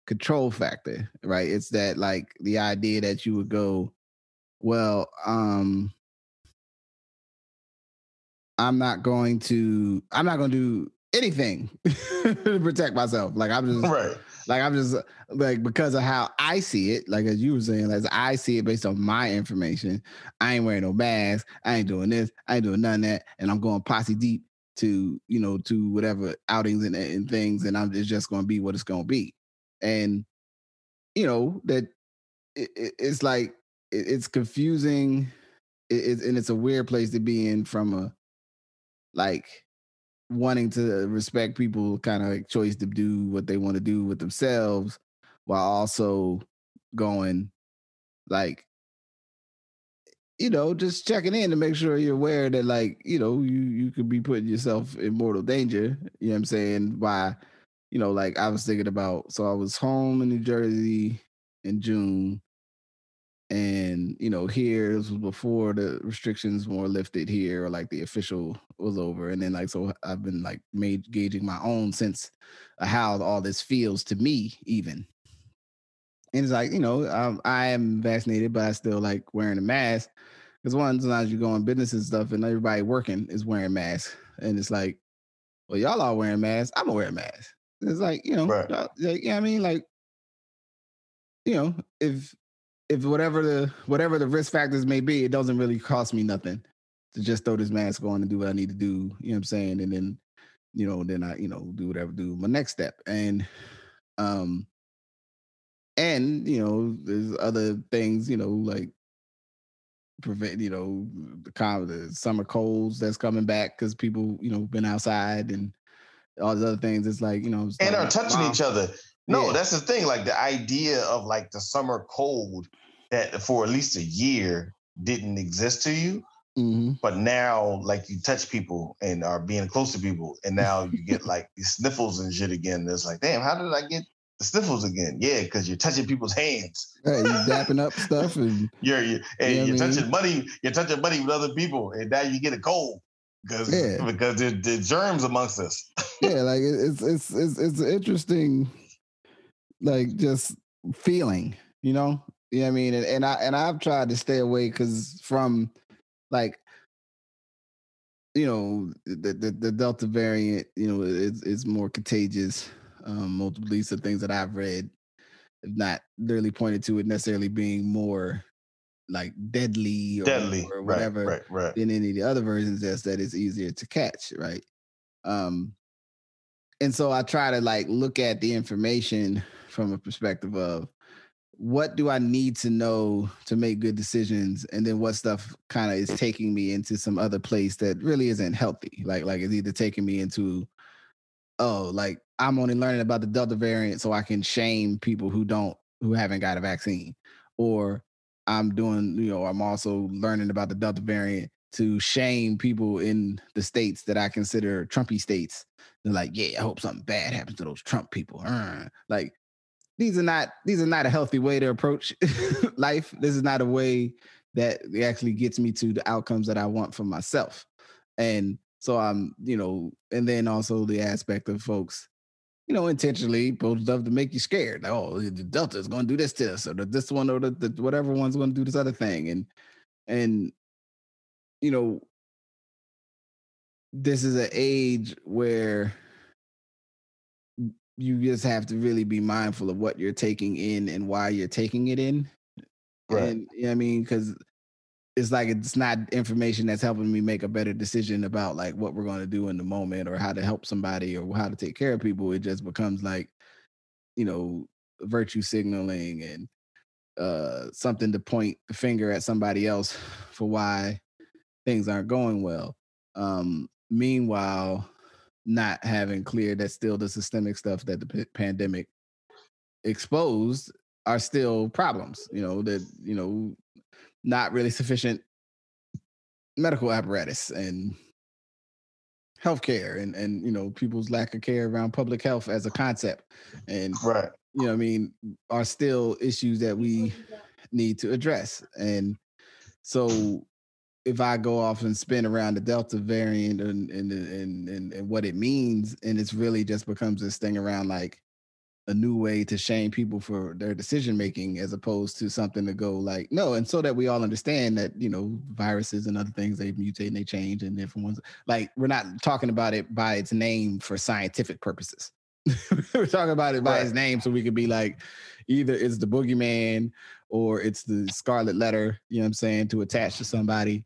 control factor right? It's that like the idea that you would go well um I'm not going to I'm not going to do anything to protect myself. Like I'm just right. Like I'm just like because of how I see it. Like as you were saying, as I see it based on my information, I ain't wearing no mask. I ain't doing this. I ain't doing none of that, and I'm going posse deep to you know to whatever outings and, and things, and I'm it's just going to be what it's going to be, and you know that it, it, it's like it, it's confusing. It, and it's a weird place to be in from a like wanting to respect people kind of like choice to do what they want to do with themselves while also going like you know, just checking in to make sure you're aware that like, you know, you you could be putting yourself in mortal danger. You know what I'm saying? By, you know, like I was thinking about so I was home in New Jersey in June. And, you know, here this was before the restrictions were lifted here or like the official was over. And then like so I've been like made gauging my own sense of how all this feels to me, even. And it's like, you know, um, I am vaccinated, but I still like wearing a mask. Because one, sometimes you go on business and stuff and everybody working is wearing masks. And it's like, well, y'all are wearing masks. I'm gonna wear a mask. It's like, you know, Right. like, yeah, I mean, like, you know, if if whatever the whatever the risk factors may be, it doesn't really cost me nothing to just throw this mask on and do what I need to do. You know what I'm saying? And then, you know, then I, you know, do whatever do my next step. And um and you know, there's other things, you know, like prevent, you know, the kind of the summer colds that's coming back because people, you know, been outside and all these other things. It's like, you know, and are touching each other. No, Yeah. that's the thing. Like the idea of like the summer cold that for at least a year didn't exist to you, Mhm. but now like you touch people and are being close to people, and now you get like these sniffles and shit again. It's like, damn, how did I get the sniffles again? Yeah, because you're touching people's hands. Right, you're dapping up stuff and You're, you and I you're mean- touching money. You're touching money with other people, and now you get a cold because Yeah. because there, there's germs amongst us. yeah, like it's it's it's it's interesting, like just feeling, you know. You know what I mean? And, and I and I've tried to stay away because from like you know the, the the Delta variant, you know, it's it's more contagious. Um, multiple of things that I've read have not really pointed to it necessarily being more like deadly or, Deadly, or right, whatever right, right. than any of the other versions just that it's easier to catch right um and so i try to like look at the information from a perspective of what do i need to know to make good decisions? And then what stuff kind of is taking me into some other place that really isn't healthy? Like like it's either taking me into oh like i'm only learning about the delta variant so i can shame people who don't who haven't got a vaccine. Or i'm doing you know i'm also learning about the delta variant to shame people in the states that i consider trumpy states. They're like yeah i hope something bad happens to those trump people. Uh, like these are not these are not a healthy way to approach life. This is not a way that actually gets me to the outcomes that i want for myself. And so i'm you know and then also the aspect of folks you know intentionally both love to make you scared like, oh the delta is going to do this to us or this one or the, the whatever one's going to do this other thing. And and you know this is an age where you just have to really be mindful of what you're taking in and why you're taking it in Right. and you know what I mean, because it's like it's not information that's helping me make a better decision about like what we're going to do in the moment or how to help somebody or how to take care of people. It just becomes like, you know, virtue signaling and uh something to point the finger at somebody else for why things aren't going well. Um meanwhile, not having clear that still the systemic stuff that the p- pandemic exposed are still problems you know that you know not really sufficient medical apparatus and healthcare and and you know people's lack of care around public health as a concept and Right. you know i mean are still issues that we need to address and so if i go off and spin around the delta variant and and and and, and what it means and it's really just becomes this thing around like a new way to shame people for their decision making as opposed to something to go like no and so that we all understand that you know viruses and other things they mutate and they change and different ones like we're not talking about it by its name for scientific purposes. We're talking about it by its name so we could be like either it's the boogeyman or it's the scarlet letter you know what i'm saying to attach to somebody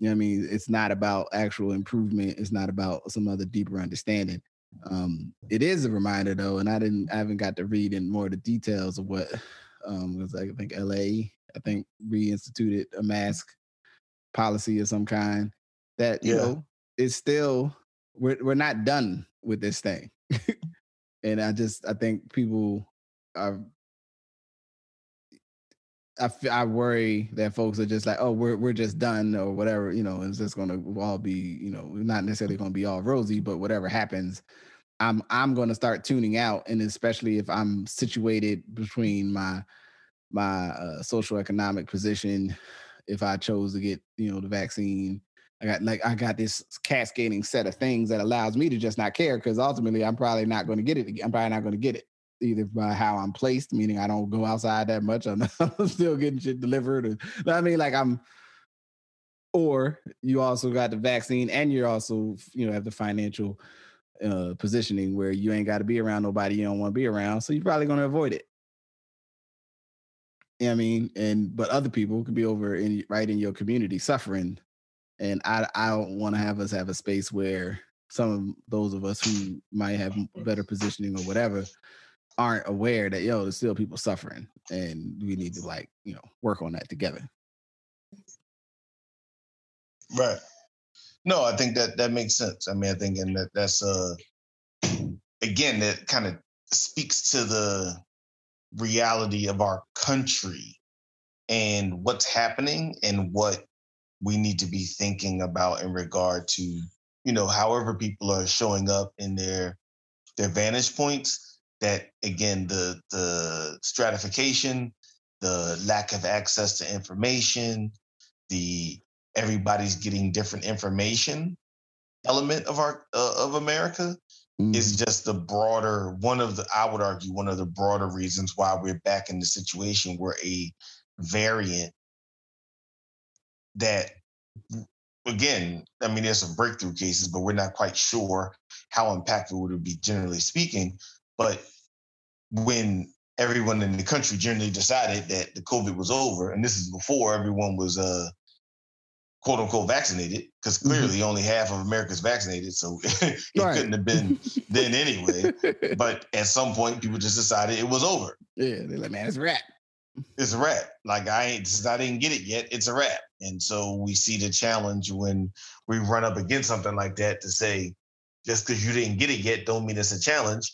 you know i mean it's not about actual improvement it's not about some other deeper understanding um, it is a reminder though, and I didn't, I haven't got to read in more of the details of what um, was like. I think L.A. I think reinstituted a mask policy of some kind that you Yeah. know is still we're we're not done with this thing, and I just I think people are. I, I worry that folks are just like, oh, we're we're just done or whatever, you know, it's just to all be, you know, not necessarily to be all rosy, but whatever happens, I'm I'm to start tuning out, and especially if I'm situated between my my uh, social economic position, if I chose to get you know the vaccine, I got like I got this cascading set of things that allows me to just not care because ultimately I'm probably not going to get it. I'm probably not going to get it either by how I'm placed, meaning I don't go outside that much. I'm, I'm still getting shit delivered. Or, I mean, like I'm, or you also got the vaccine and you're also, you know, have the financial uh, positioning where you ain't got to be around nobody you don't want to be around. So you're probably going to avoid it. I mean? And, but other people could be over in right in your community suffering. And I, I don't want to have us have a space where some of those of us who might have better positioning or whatever aren't aware that yo, there's still people suffering, and we need to like you know work on that together. Right. No, I think that that makes sense. I mean, I think and that that's uh again that kind of speaks to the reality of our country and what's happening and what we need to be thinking about in regard to you know however people are showing up in their their vantage points that again the the stratification the lack of access to information the everybody's getting different information element of our uh, of america mm. is just the broader one of the i would argue one of the broader reasons why we're back in the situation where a variant that again i mean there's some breakthrough cases but we're not quite sure how impactful it would be generally speaking but when everyone in the country generally decided that the COVID was over, and this is before everyone was uh, quote unquote vaccinated, because mm-hmm. clearly mm-hmm. only half of America's vaccinated, so it right. couldn't have been then anyway. but at some point, people just decided it was over. Yeah, they're like, man, it's a wrap. It's a wrap. Like I ain't, since I didn't get it yet, it's a wrap. And so we see the challenge when we run up against something like that to say, just because you didn't get it yet, don't mean it's a challenge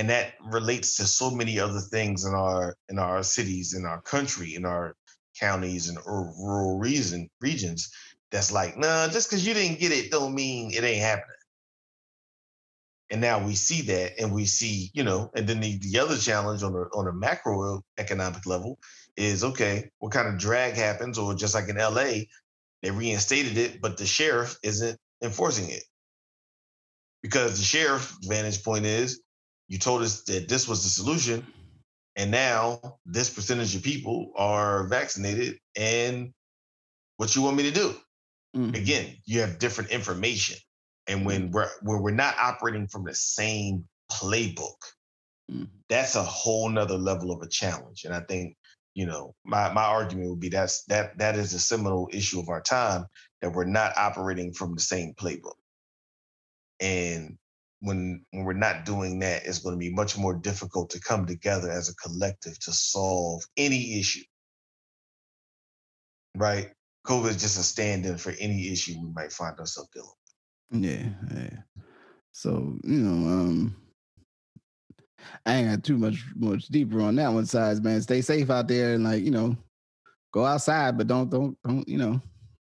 and that relates to so many other things in our in our cities in our country in our counties and rural reason regions that's like nah just because you didn't get it don't mean it ain't happening. And now we see that and we see you know and then the, the other challenge on a, on a macro economic level is okay what kind of drag happens or just like in la they reinstated it but the sheriff isn't enforcing it. Because the sheriff vantage point is you told us that this was the solution, and now this percentage of people are vaccinated. And what you want me to do? Mm-hmm. Again, you have different information, and when we're when we're not operating from the same playbook, mm-hmm. that's a whole nother level of a challenge. And I think you know my my argument would be that's that that is a seminal issue of our time that we're not operating from the same playbook and when when we're not doing that, it's going to be much more difficult to come together as a collective to solve any issue. Right? COVID is just a stand-in for any issue we might find ourselves dealing with. Yeah, yeah. So, you know, um I ain't got too much much deeper on that one size, man. Stay safe out there and like, you know, go outside, but don't don't don't, you know,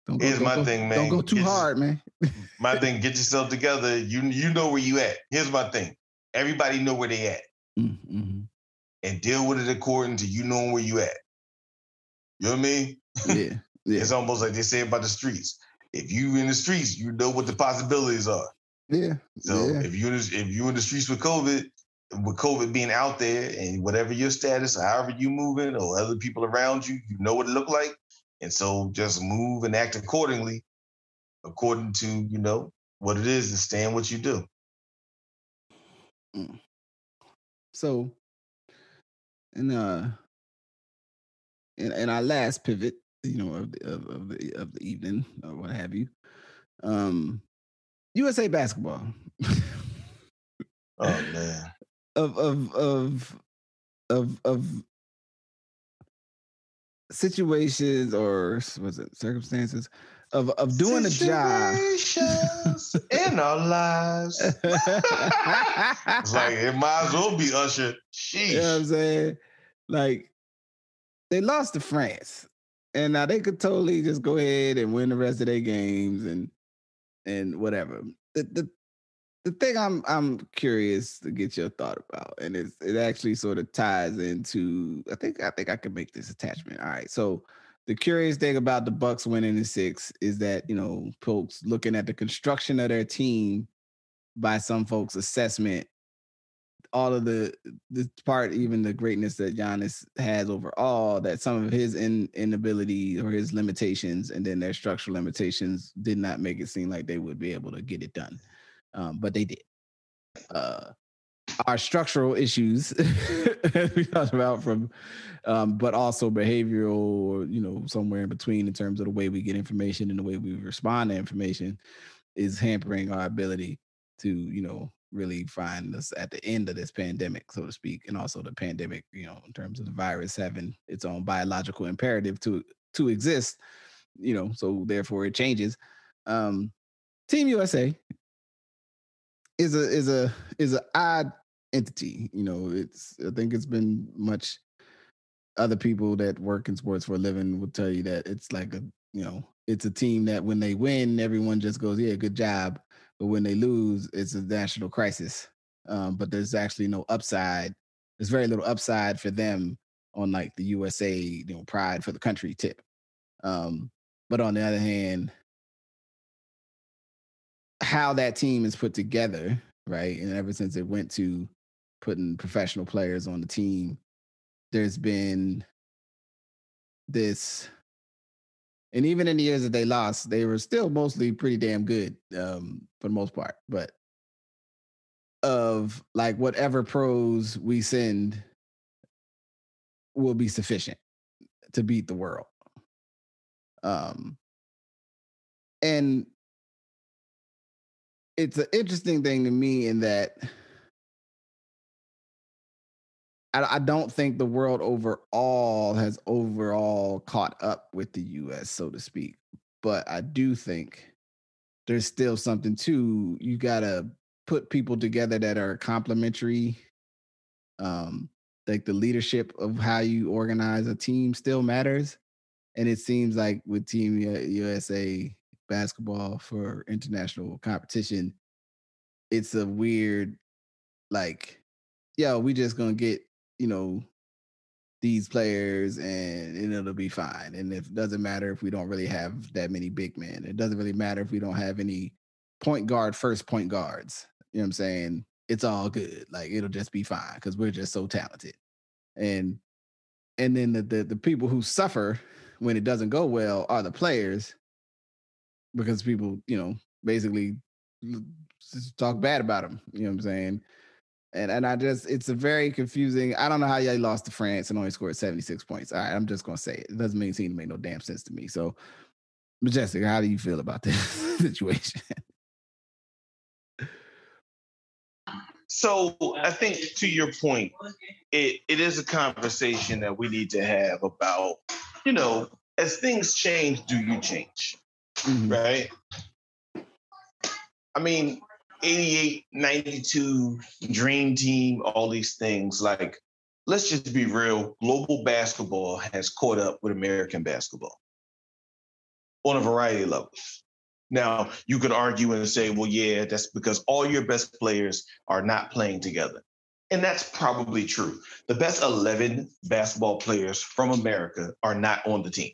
don't Here's go, my go, thing, man. Don't go too get hard, man. my thing, get yourself together. You you know where you at. Here's my thing. Everybody know where they at. Mm-hmm. And deal with it according to you knowing where you at. You know what I mean? Yeah. yeah. it's almost like they say about the streets. If you in the streets, you know what the possibilities are. Yeah. So yeah. if you if you in the streets with COVID, with COVID being out there and whatever your status, however you moving or other people around you, you know what it look like. And so just move and act accordingly, according to, you know, what it is and stand what you do. Mm. So and uh in, in our last pivot, you know, of the of, of the of the evening or what have you, um USA basketball. oh man. Of of of of of situations or was it circumstances of of doing a job in our lives. it's like it might as well be Usher. Sheesh. You know what I'm saying? Like they lost to France, and now they could totally just go ahead and win the rest of their games and and whatever. The the the thing I'm I'm curious to get your thought about, and it's it actually sort of ties into I think I think I can make this attachment. All right, so the curious thing about the Bucks winning the six is that you know folks looking at the construction of their team by some folks' assessment, all of the the part, even the greatness that Giannis has overall, that some of his in, inability or his limitations, and then their structural limitations, did not make it seem like they would be able to get it done, um, but they did. Uh, our structural issues we talked about from um, but also behavioral or you know somewhere in between in terms of the way we get information and the way we respond to information is hampering our ability to you know really find us at the end of this pandemic so to speak and also the pandemic you know in terms of the virus having its own biological imperative to to exist you know so therefore it changes um team usa is a is a is a odd entity. You know, it's I think it's been much other people that work in sports for a living will tell you that it's like a you know, it's a team that when they win, everyone just goes, Yeah, good job. But when they lose, it's a national crisis. Um, but there's actually no upside. There's very little upside for them on like the USA, you know, pride for the country tip. Um, but on the other hand, how that team is put together, right? And ever since it went to putting professional players on the team, there's been this and even in the years that they lost, they were still mostly pretty damn good um, for the most part. But of like whatever pros we send will be sufficient to beat the world. Um, and it's an interesting thing to me in that I, I don't think the world overall has overall caught up with the US, so to speak. But I do think there's still something to you gotta put people together that are complementary. Um, like the leadership of how you organize a team still matters. And it seems like with Team USA basketball for international competition, it's a weird, like, yo, we just gonna get you know, these players and, and it'll be fine. And it doesn't matter if we don't really have that many big men. It doesn't really matter if we don't have any point guard, first point guards. You know what I'm saying? It's all good. Like it'll just be fine because we're just so talented. And and then the, the the people who suffer when it doesn't go well are the players because people, you know, basically talk bad about them. You know what I'm saying? And and I just it's a very confusing. I don't know how y'all lost to France and only scored 76 points. All right, I'm just gonna say it. It doesn't mean seem to make no damn sense to me. So Majestic, how do you feel about this situation? So I think to your point, it, it is a conversation that we need to have about, you know, as things change, do you change? Mm-hmm. Right? I mean, 88, 92, Dream Team, all these things. Like, let's just be real global basketball has caught up with American basketball on a variety of levels. Now, you could argue and say, well, yeah, that's because all your best players are not playing together. And that's probably true. The best 11 basketball players from America are not on the team.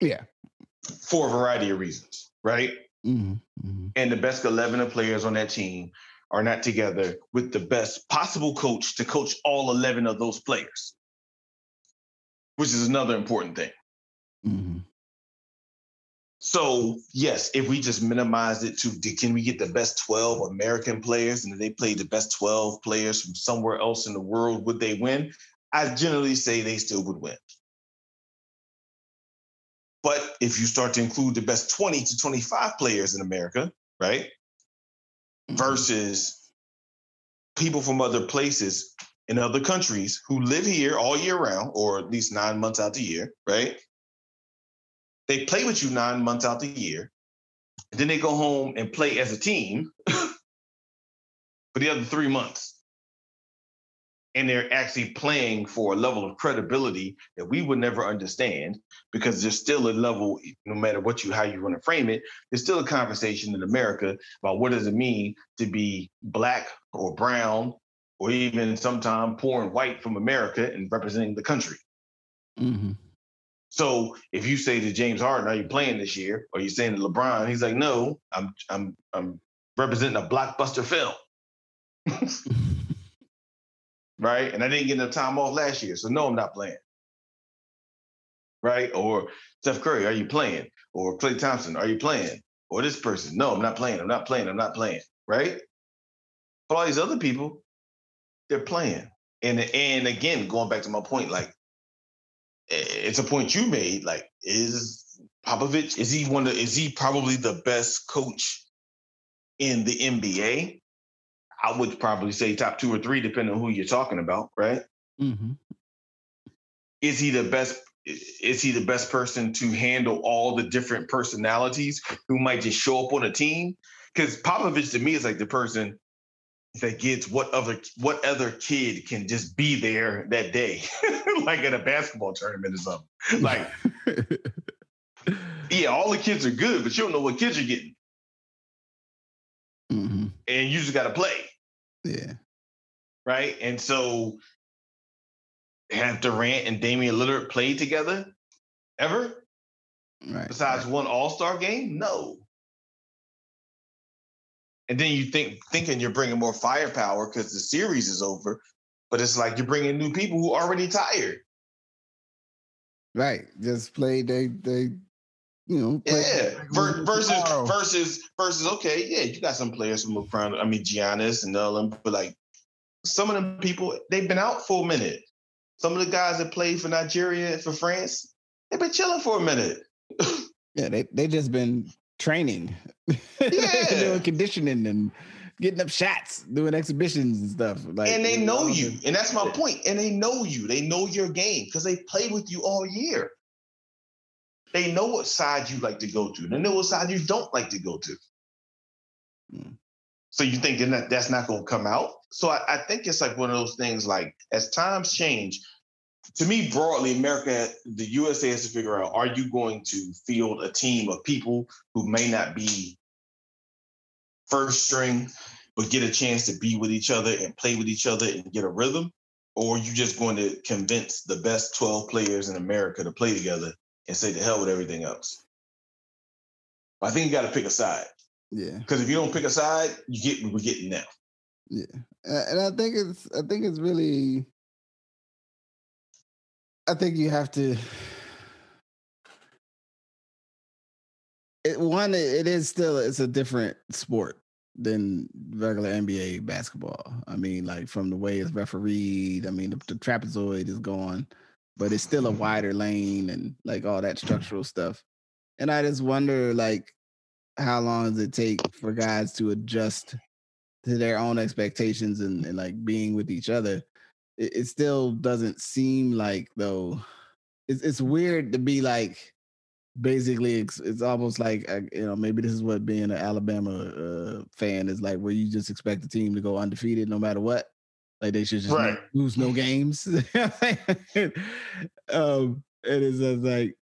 Yeah. For a variety of reasons, right? Mm-hmm, mm-hmm. And the best 11 of players on that team are not together with the best possible coach to coach all 11 of those players, which is another important thing. Mm-hmm. So, yes, if we just minimize it to can we get the best 12 American players and if they play the best 12 players from somewhere else in the world, would they win? I generally say they still would win. But if you start to include the best 20 to 25 players in America, right? Mm-hmm. Versus people from other places in other countries who live here all year round, or at least nine months out the year, right? They play with you nine months out the year. Then they go home and play as a team for the other three months. And they're actually playing for a level of credibility that we would never understand because there's still a level no matter what you how you want to frame it there's still a conversation in america about what does it mean to be black or brown or even sometimes poor and white from america and representing the country. Mm-hmm. so if you say to james harden are you playing this year? or you saying to lebron he's like no i'm i'm i'm representing a blockbuster film right? And I didn't get enough time off last year, so no, I'm not playing. Right? Or Steph Curry, are you playing? Or Klay Thompson, are you playing? Or this person, no, I'm not playing. I'm not playing. I'm not playing. Right? But all these other people, they're playing. And and again, going back to my point, like it's a point you made. Like, is Popovich is he one of is he probably the best coach in the NBA? I would probably say top two or three, depending on who you're talking about, right? Mm-hmm. Is he the best? Is he the best person to handle all the different personalities who might just show up on a team? Because Popovich to me is like the person that gets what other what other kid can just be there that day, like at a basketball tournament or something. Like, yeah, all the kids are good, but you don't know what kids you're getting, mm-hmm. and you just got to play. Yeah. Right. And so have Durant and Damian Lillard played together ever? Right. Besides right. one all-star game? No. And then you think thinking you're bringing more firepower because the series is over, but it's like you're bringing new people who are already tired. Right. Just play. They they you know. Yeah. Ver- versus versus versus. Okay, yeah, you got some players from around. I mean, Giannis and all them, but like some of them people, they've been out for a minute. Some of the guys that played for Nigeria and for France, they've been chilling for a minute. yeah, they they just been training, yeah, doing conditioning and getting up shots, doing exhibitions and stuff. Like, and they know you, and that's my point. And they know you. They know your game because they played with you all year. They know what side you like to go to. They know what side you don't like to go to. Hmm. So you think that that's not going to come out? So I, I, think it's like one of those things. Like as times change, to me broadly, America, the USA has to figure out: Are you going to field a team of people who may not be first string, but get a chance to be with each other and play with each other and get a rhythm? Or are you just going to convince the best 12 players in America to play together and say the hell with everything else. I think you got to pick a side. Yeah. Because if you don't pick a side, you get what we're getting now. Yeah, and I think it's I think it's really. I think you have to. It, one, it is still it's a different sport than regular NBA basketball. I mean, like from the way it's refereed. I mean, the, the trapezoid is gone but it's still a wider lane and like all that structural stuff. And I just wonder, like, how long does it take for guys to adjust to their own expectations and, and like being with each other? It, it still doesn't seem like though. It's it's weird to be like basically it's, it's almost like uh, you know maybe this is what being an Alabama uh, fan is like where you just expect the team to go undefeated no matter what like they should just right. lose no games. um, it is just like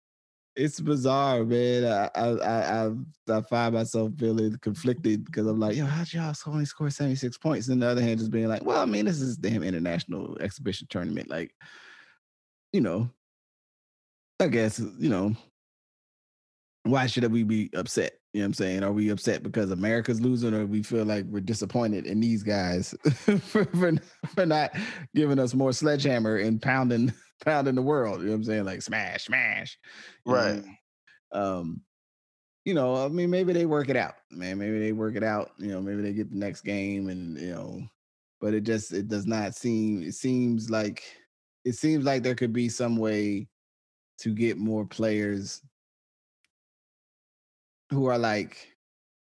it's bizarre, man. I I I, I find myself feeling conflicted because I'm like, yo, how'd y'all only score 76 points? And the other hand, just being like, well, I mean, this is damn international exhibition tournament. Like, you know, I guess, you know, why should we be upset? You know what I'm saying? Are we upset because America's losing, or we feel like we're disappointed in these guys for, for, for not giving us more sledgehammer and pounding pounding the world? You know what I'm saying? Like smash, smash. Right. um, you know, I mean, maybe they work it out, man. Maybe they work it out. You know, maybe they get the next game, and you know, but it just it does not seem. It seems like it seems like there could be some way to get more players who are like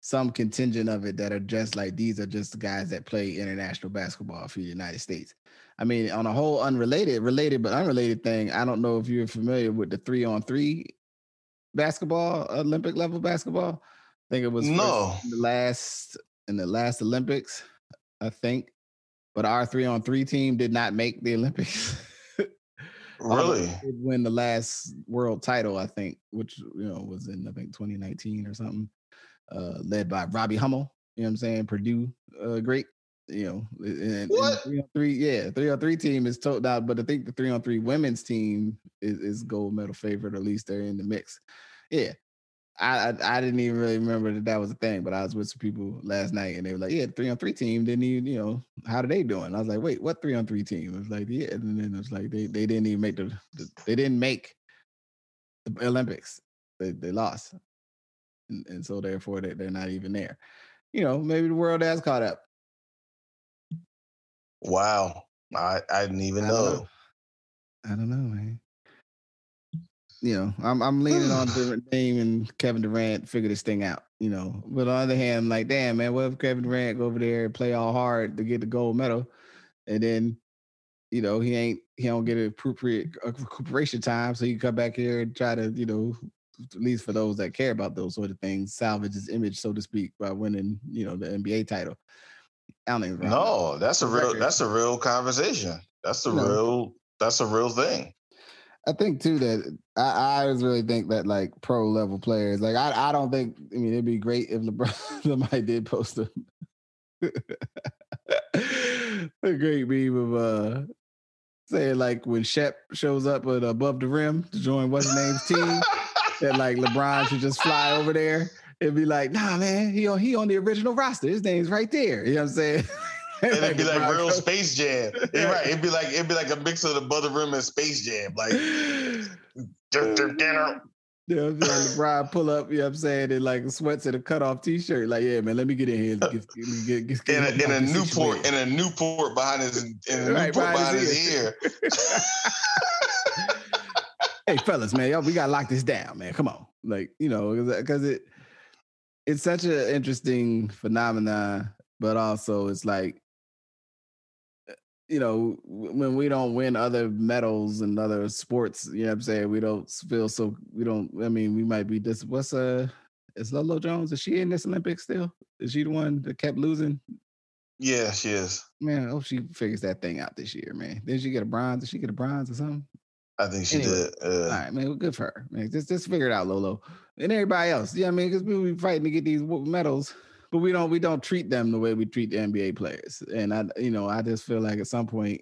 some contingent of it that are just like these are just the guys that play international basketball for the United States. I mean, on a whole unrelated, related but unrelated thing, I don't know if you're familiar with the three on three basketball, Olympic level basketball. I think it was no the last in the last Olympics. I think but our three on three team did not make the Olympics. really? did win the last world title, I think, which you know was in I think 2019 or something, uh, led by Robbie Hummel. You know what I'm saying? Purdue, uh, great. You know, and, What? three on three, yeah, three on three team is told out, but I think the three on three women's team is, is gold medal favorite, or at least they're in the mix. Yeah, I, I I didn't even really remember that that was a thing, but I was with some people last night and they were like, "Yeah, three on three team didn't even, you know, how are they doing?" I was like, "Wait, what three on three team?" It was like, "Yeah," and then it was like they they didn't even make the, the they didn't make the Olympics. They they lost, and, and so therefore they they're not even there. You know, maybe the world has caught up. Wow. I, I didn't even I know. know. I don't know, man. You know, I'm I'm leaning on Dame and Kevin Durant figure this thing out. You know, but on the other hand, I'm like, damn man, what if Kevin Durant go over there and play all hard to get the gold medal, and then, you know, he ain't he don't get an appropriate recuperation time, so he can come back here and try to, you know, at least for those that care about those sort of things, salvage his image, so to speak, by winning, you know, the NBA title. I don't even. No, that's a real Record. that's a real conversation. That's a No. real that's a real thing. I think too that I, I just really think that like pro level players, like I, I don't think I mean it'd be great if LeBron somebody did post a a great meme of uh saying like when Shep shows up with above the rim to join what's his name's team, that like LeBron should just fly over there and be like, nah man, he on he on the original roster. His name's right there. You know what I'm saying? It'd be like real Space Jam. You're right. It'd be like it'd be like a mix of the Brother Rim and Space Jam. Like dun. You know what I'm saying? LeBron pull up, you know what I'm saying, in like sweats and a cutoff t-shirt. Like, yeah, man, let me get in here. Get, get, get, get, in a, in a Newport in a Newport behind his in a Right, Newport behind behind his his ear. hey, fellas, man, y'all, we gotta lock this down, man. Come on, like you know, because it it's such an interesting phenomenon, but also it's like you know when we don't win other medals and other sports, you know what I'm saying? We don't feel so. We don't. I mean, we might be this. What's uh? Is Lolo Jones? Is she in this Olympics still? Is she the one that kept losing? Yeah, she is. Man, I hope she figures that thing out this year, man. Did she get a bronze? Did she get a bronze or something? I think she Anyway, did. Uh, All right, man. Well, good for her. Man, just just figure it out, Lolo, and everybody else. Yeah, I mean, because we be fighting to get these medals, but we don't we don't treat them the way we treat the NBA players. And I, you know, I just feel like at some point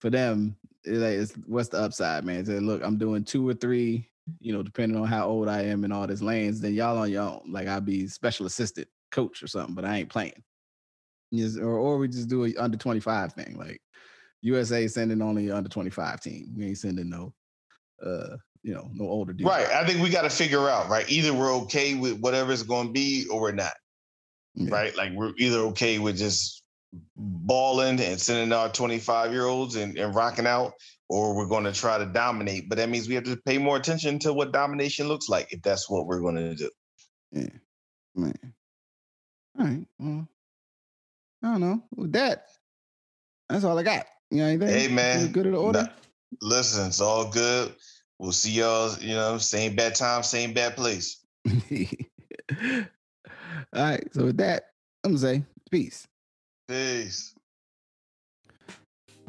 for them, it, like, it's what's the upside, man? Say, look, I'm doing two or three, you know, depending on how old I am and all this lanes. Then y'all on your own. Like I'll be special assistant coach or something, but I ain't playing. Or or we just do a under 25 thing, like. USA sending only under 25 team. We ain't sending no uh, you know, no older dude. right. I think we got to figure out, right? Either we're okay with whatever it's going to be or we're not, Yeah. right? Like we're either okay with just balling and sending our 25 year olds and, and rocking out, or we're going to try to dominate. But that means we have to pay more attention to what domination looks like if that's what we're going to do. Yeah. Man. All right. Well, I don't know. With that, that's all I got. You know anything? Hey, man. You Good in the order? Nah. Listen, it's all good. We'll see y'all, you know, same bad time, same bad place. all right. So with that, I'm gonna say peace. Peace.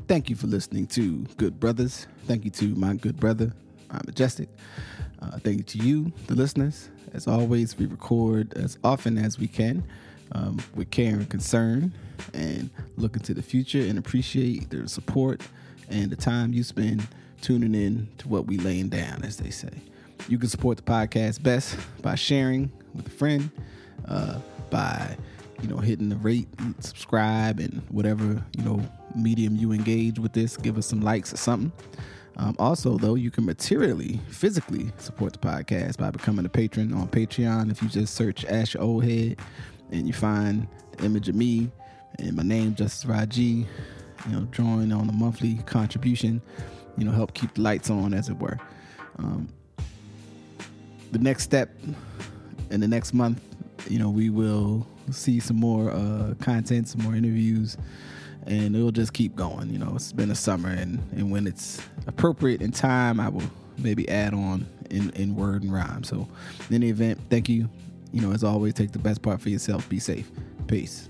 Thank you for listening to Good Brothers. Thank you to my good brother, uh, Majestic. Uh, thank you to you, the listeners. As always, we record as often as we can um, with care and concern and look into the future and appreciate the support and the time you spend tuning in to what we laying down, as they say. You can support the podcast best by sharing with a friend, uh, by you know hitting the rate, and subscribe, and whatever you know medium you engage with this. Give us some likes or something. Um, also, though, you can materially, physically support the podcast by becoming a patron on Patreon. If you just search Ask Your Oldhead and you find the image of me and my name, Justice Rajee, you know, drawing on a monthly contribution, you know, help keep the lights on, as it were. Um, the next step in the next month, you know, we will see some more uh, content, some more interviews, and it'll just keep going. You know, it's been a summer, and, and when it's appropriate in time, I will maybe add on in, in word and rhyme. So, in any event, thank you. You know, as always, take the best part for yourself. Be safe. Peace.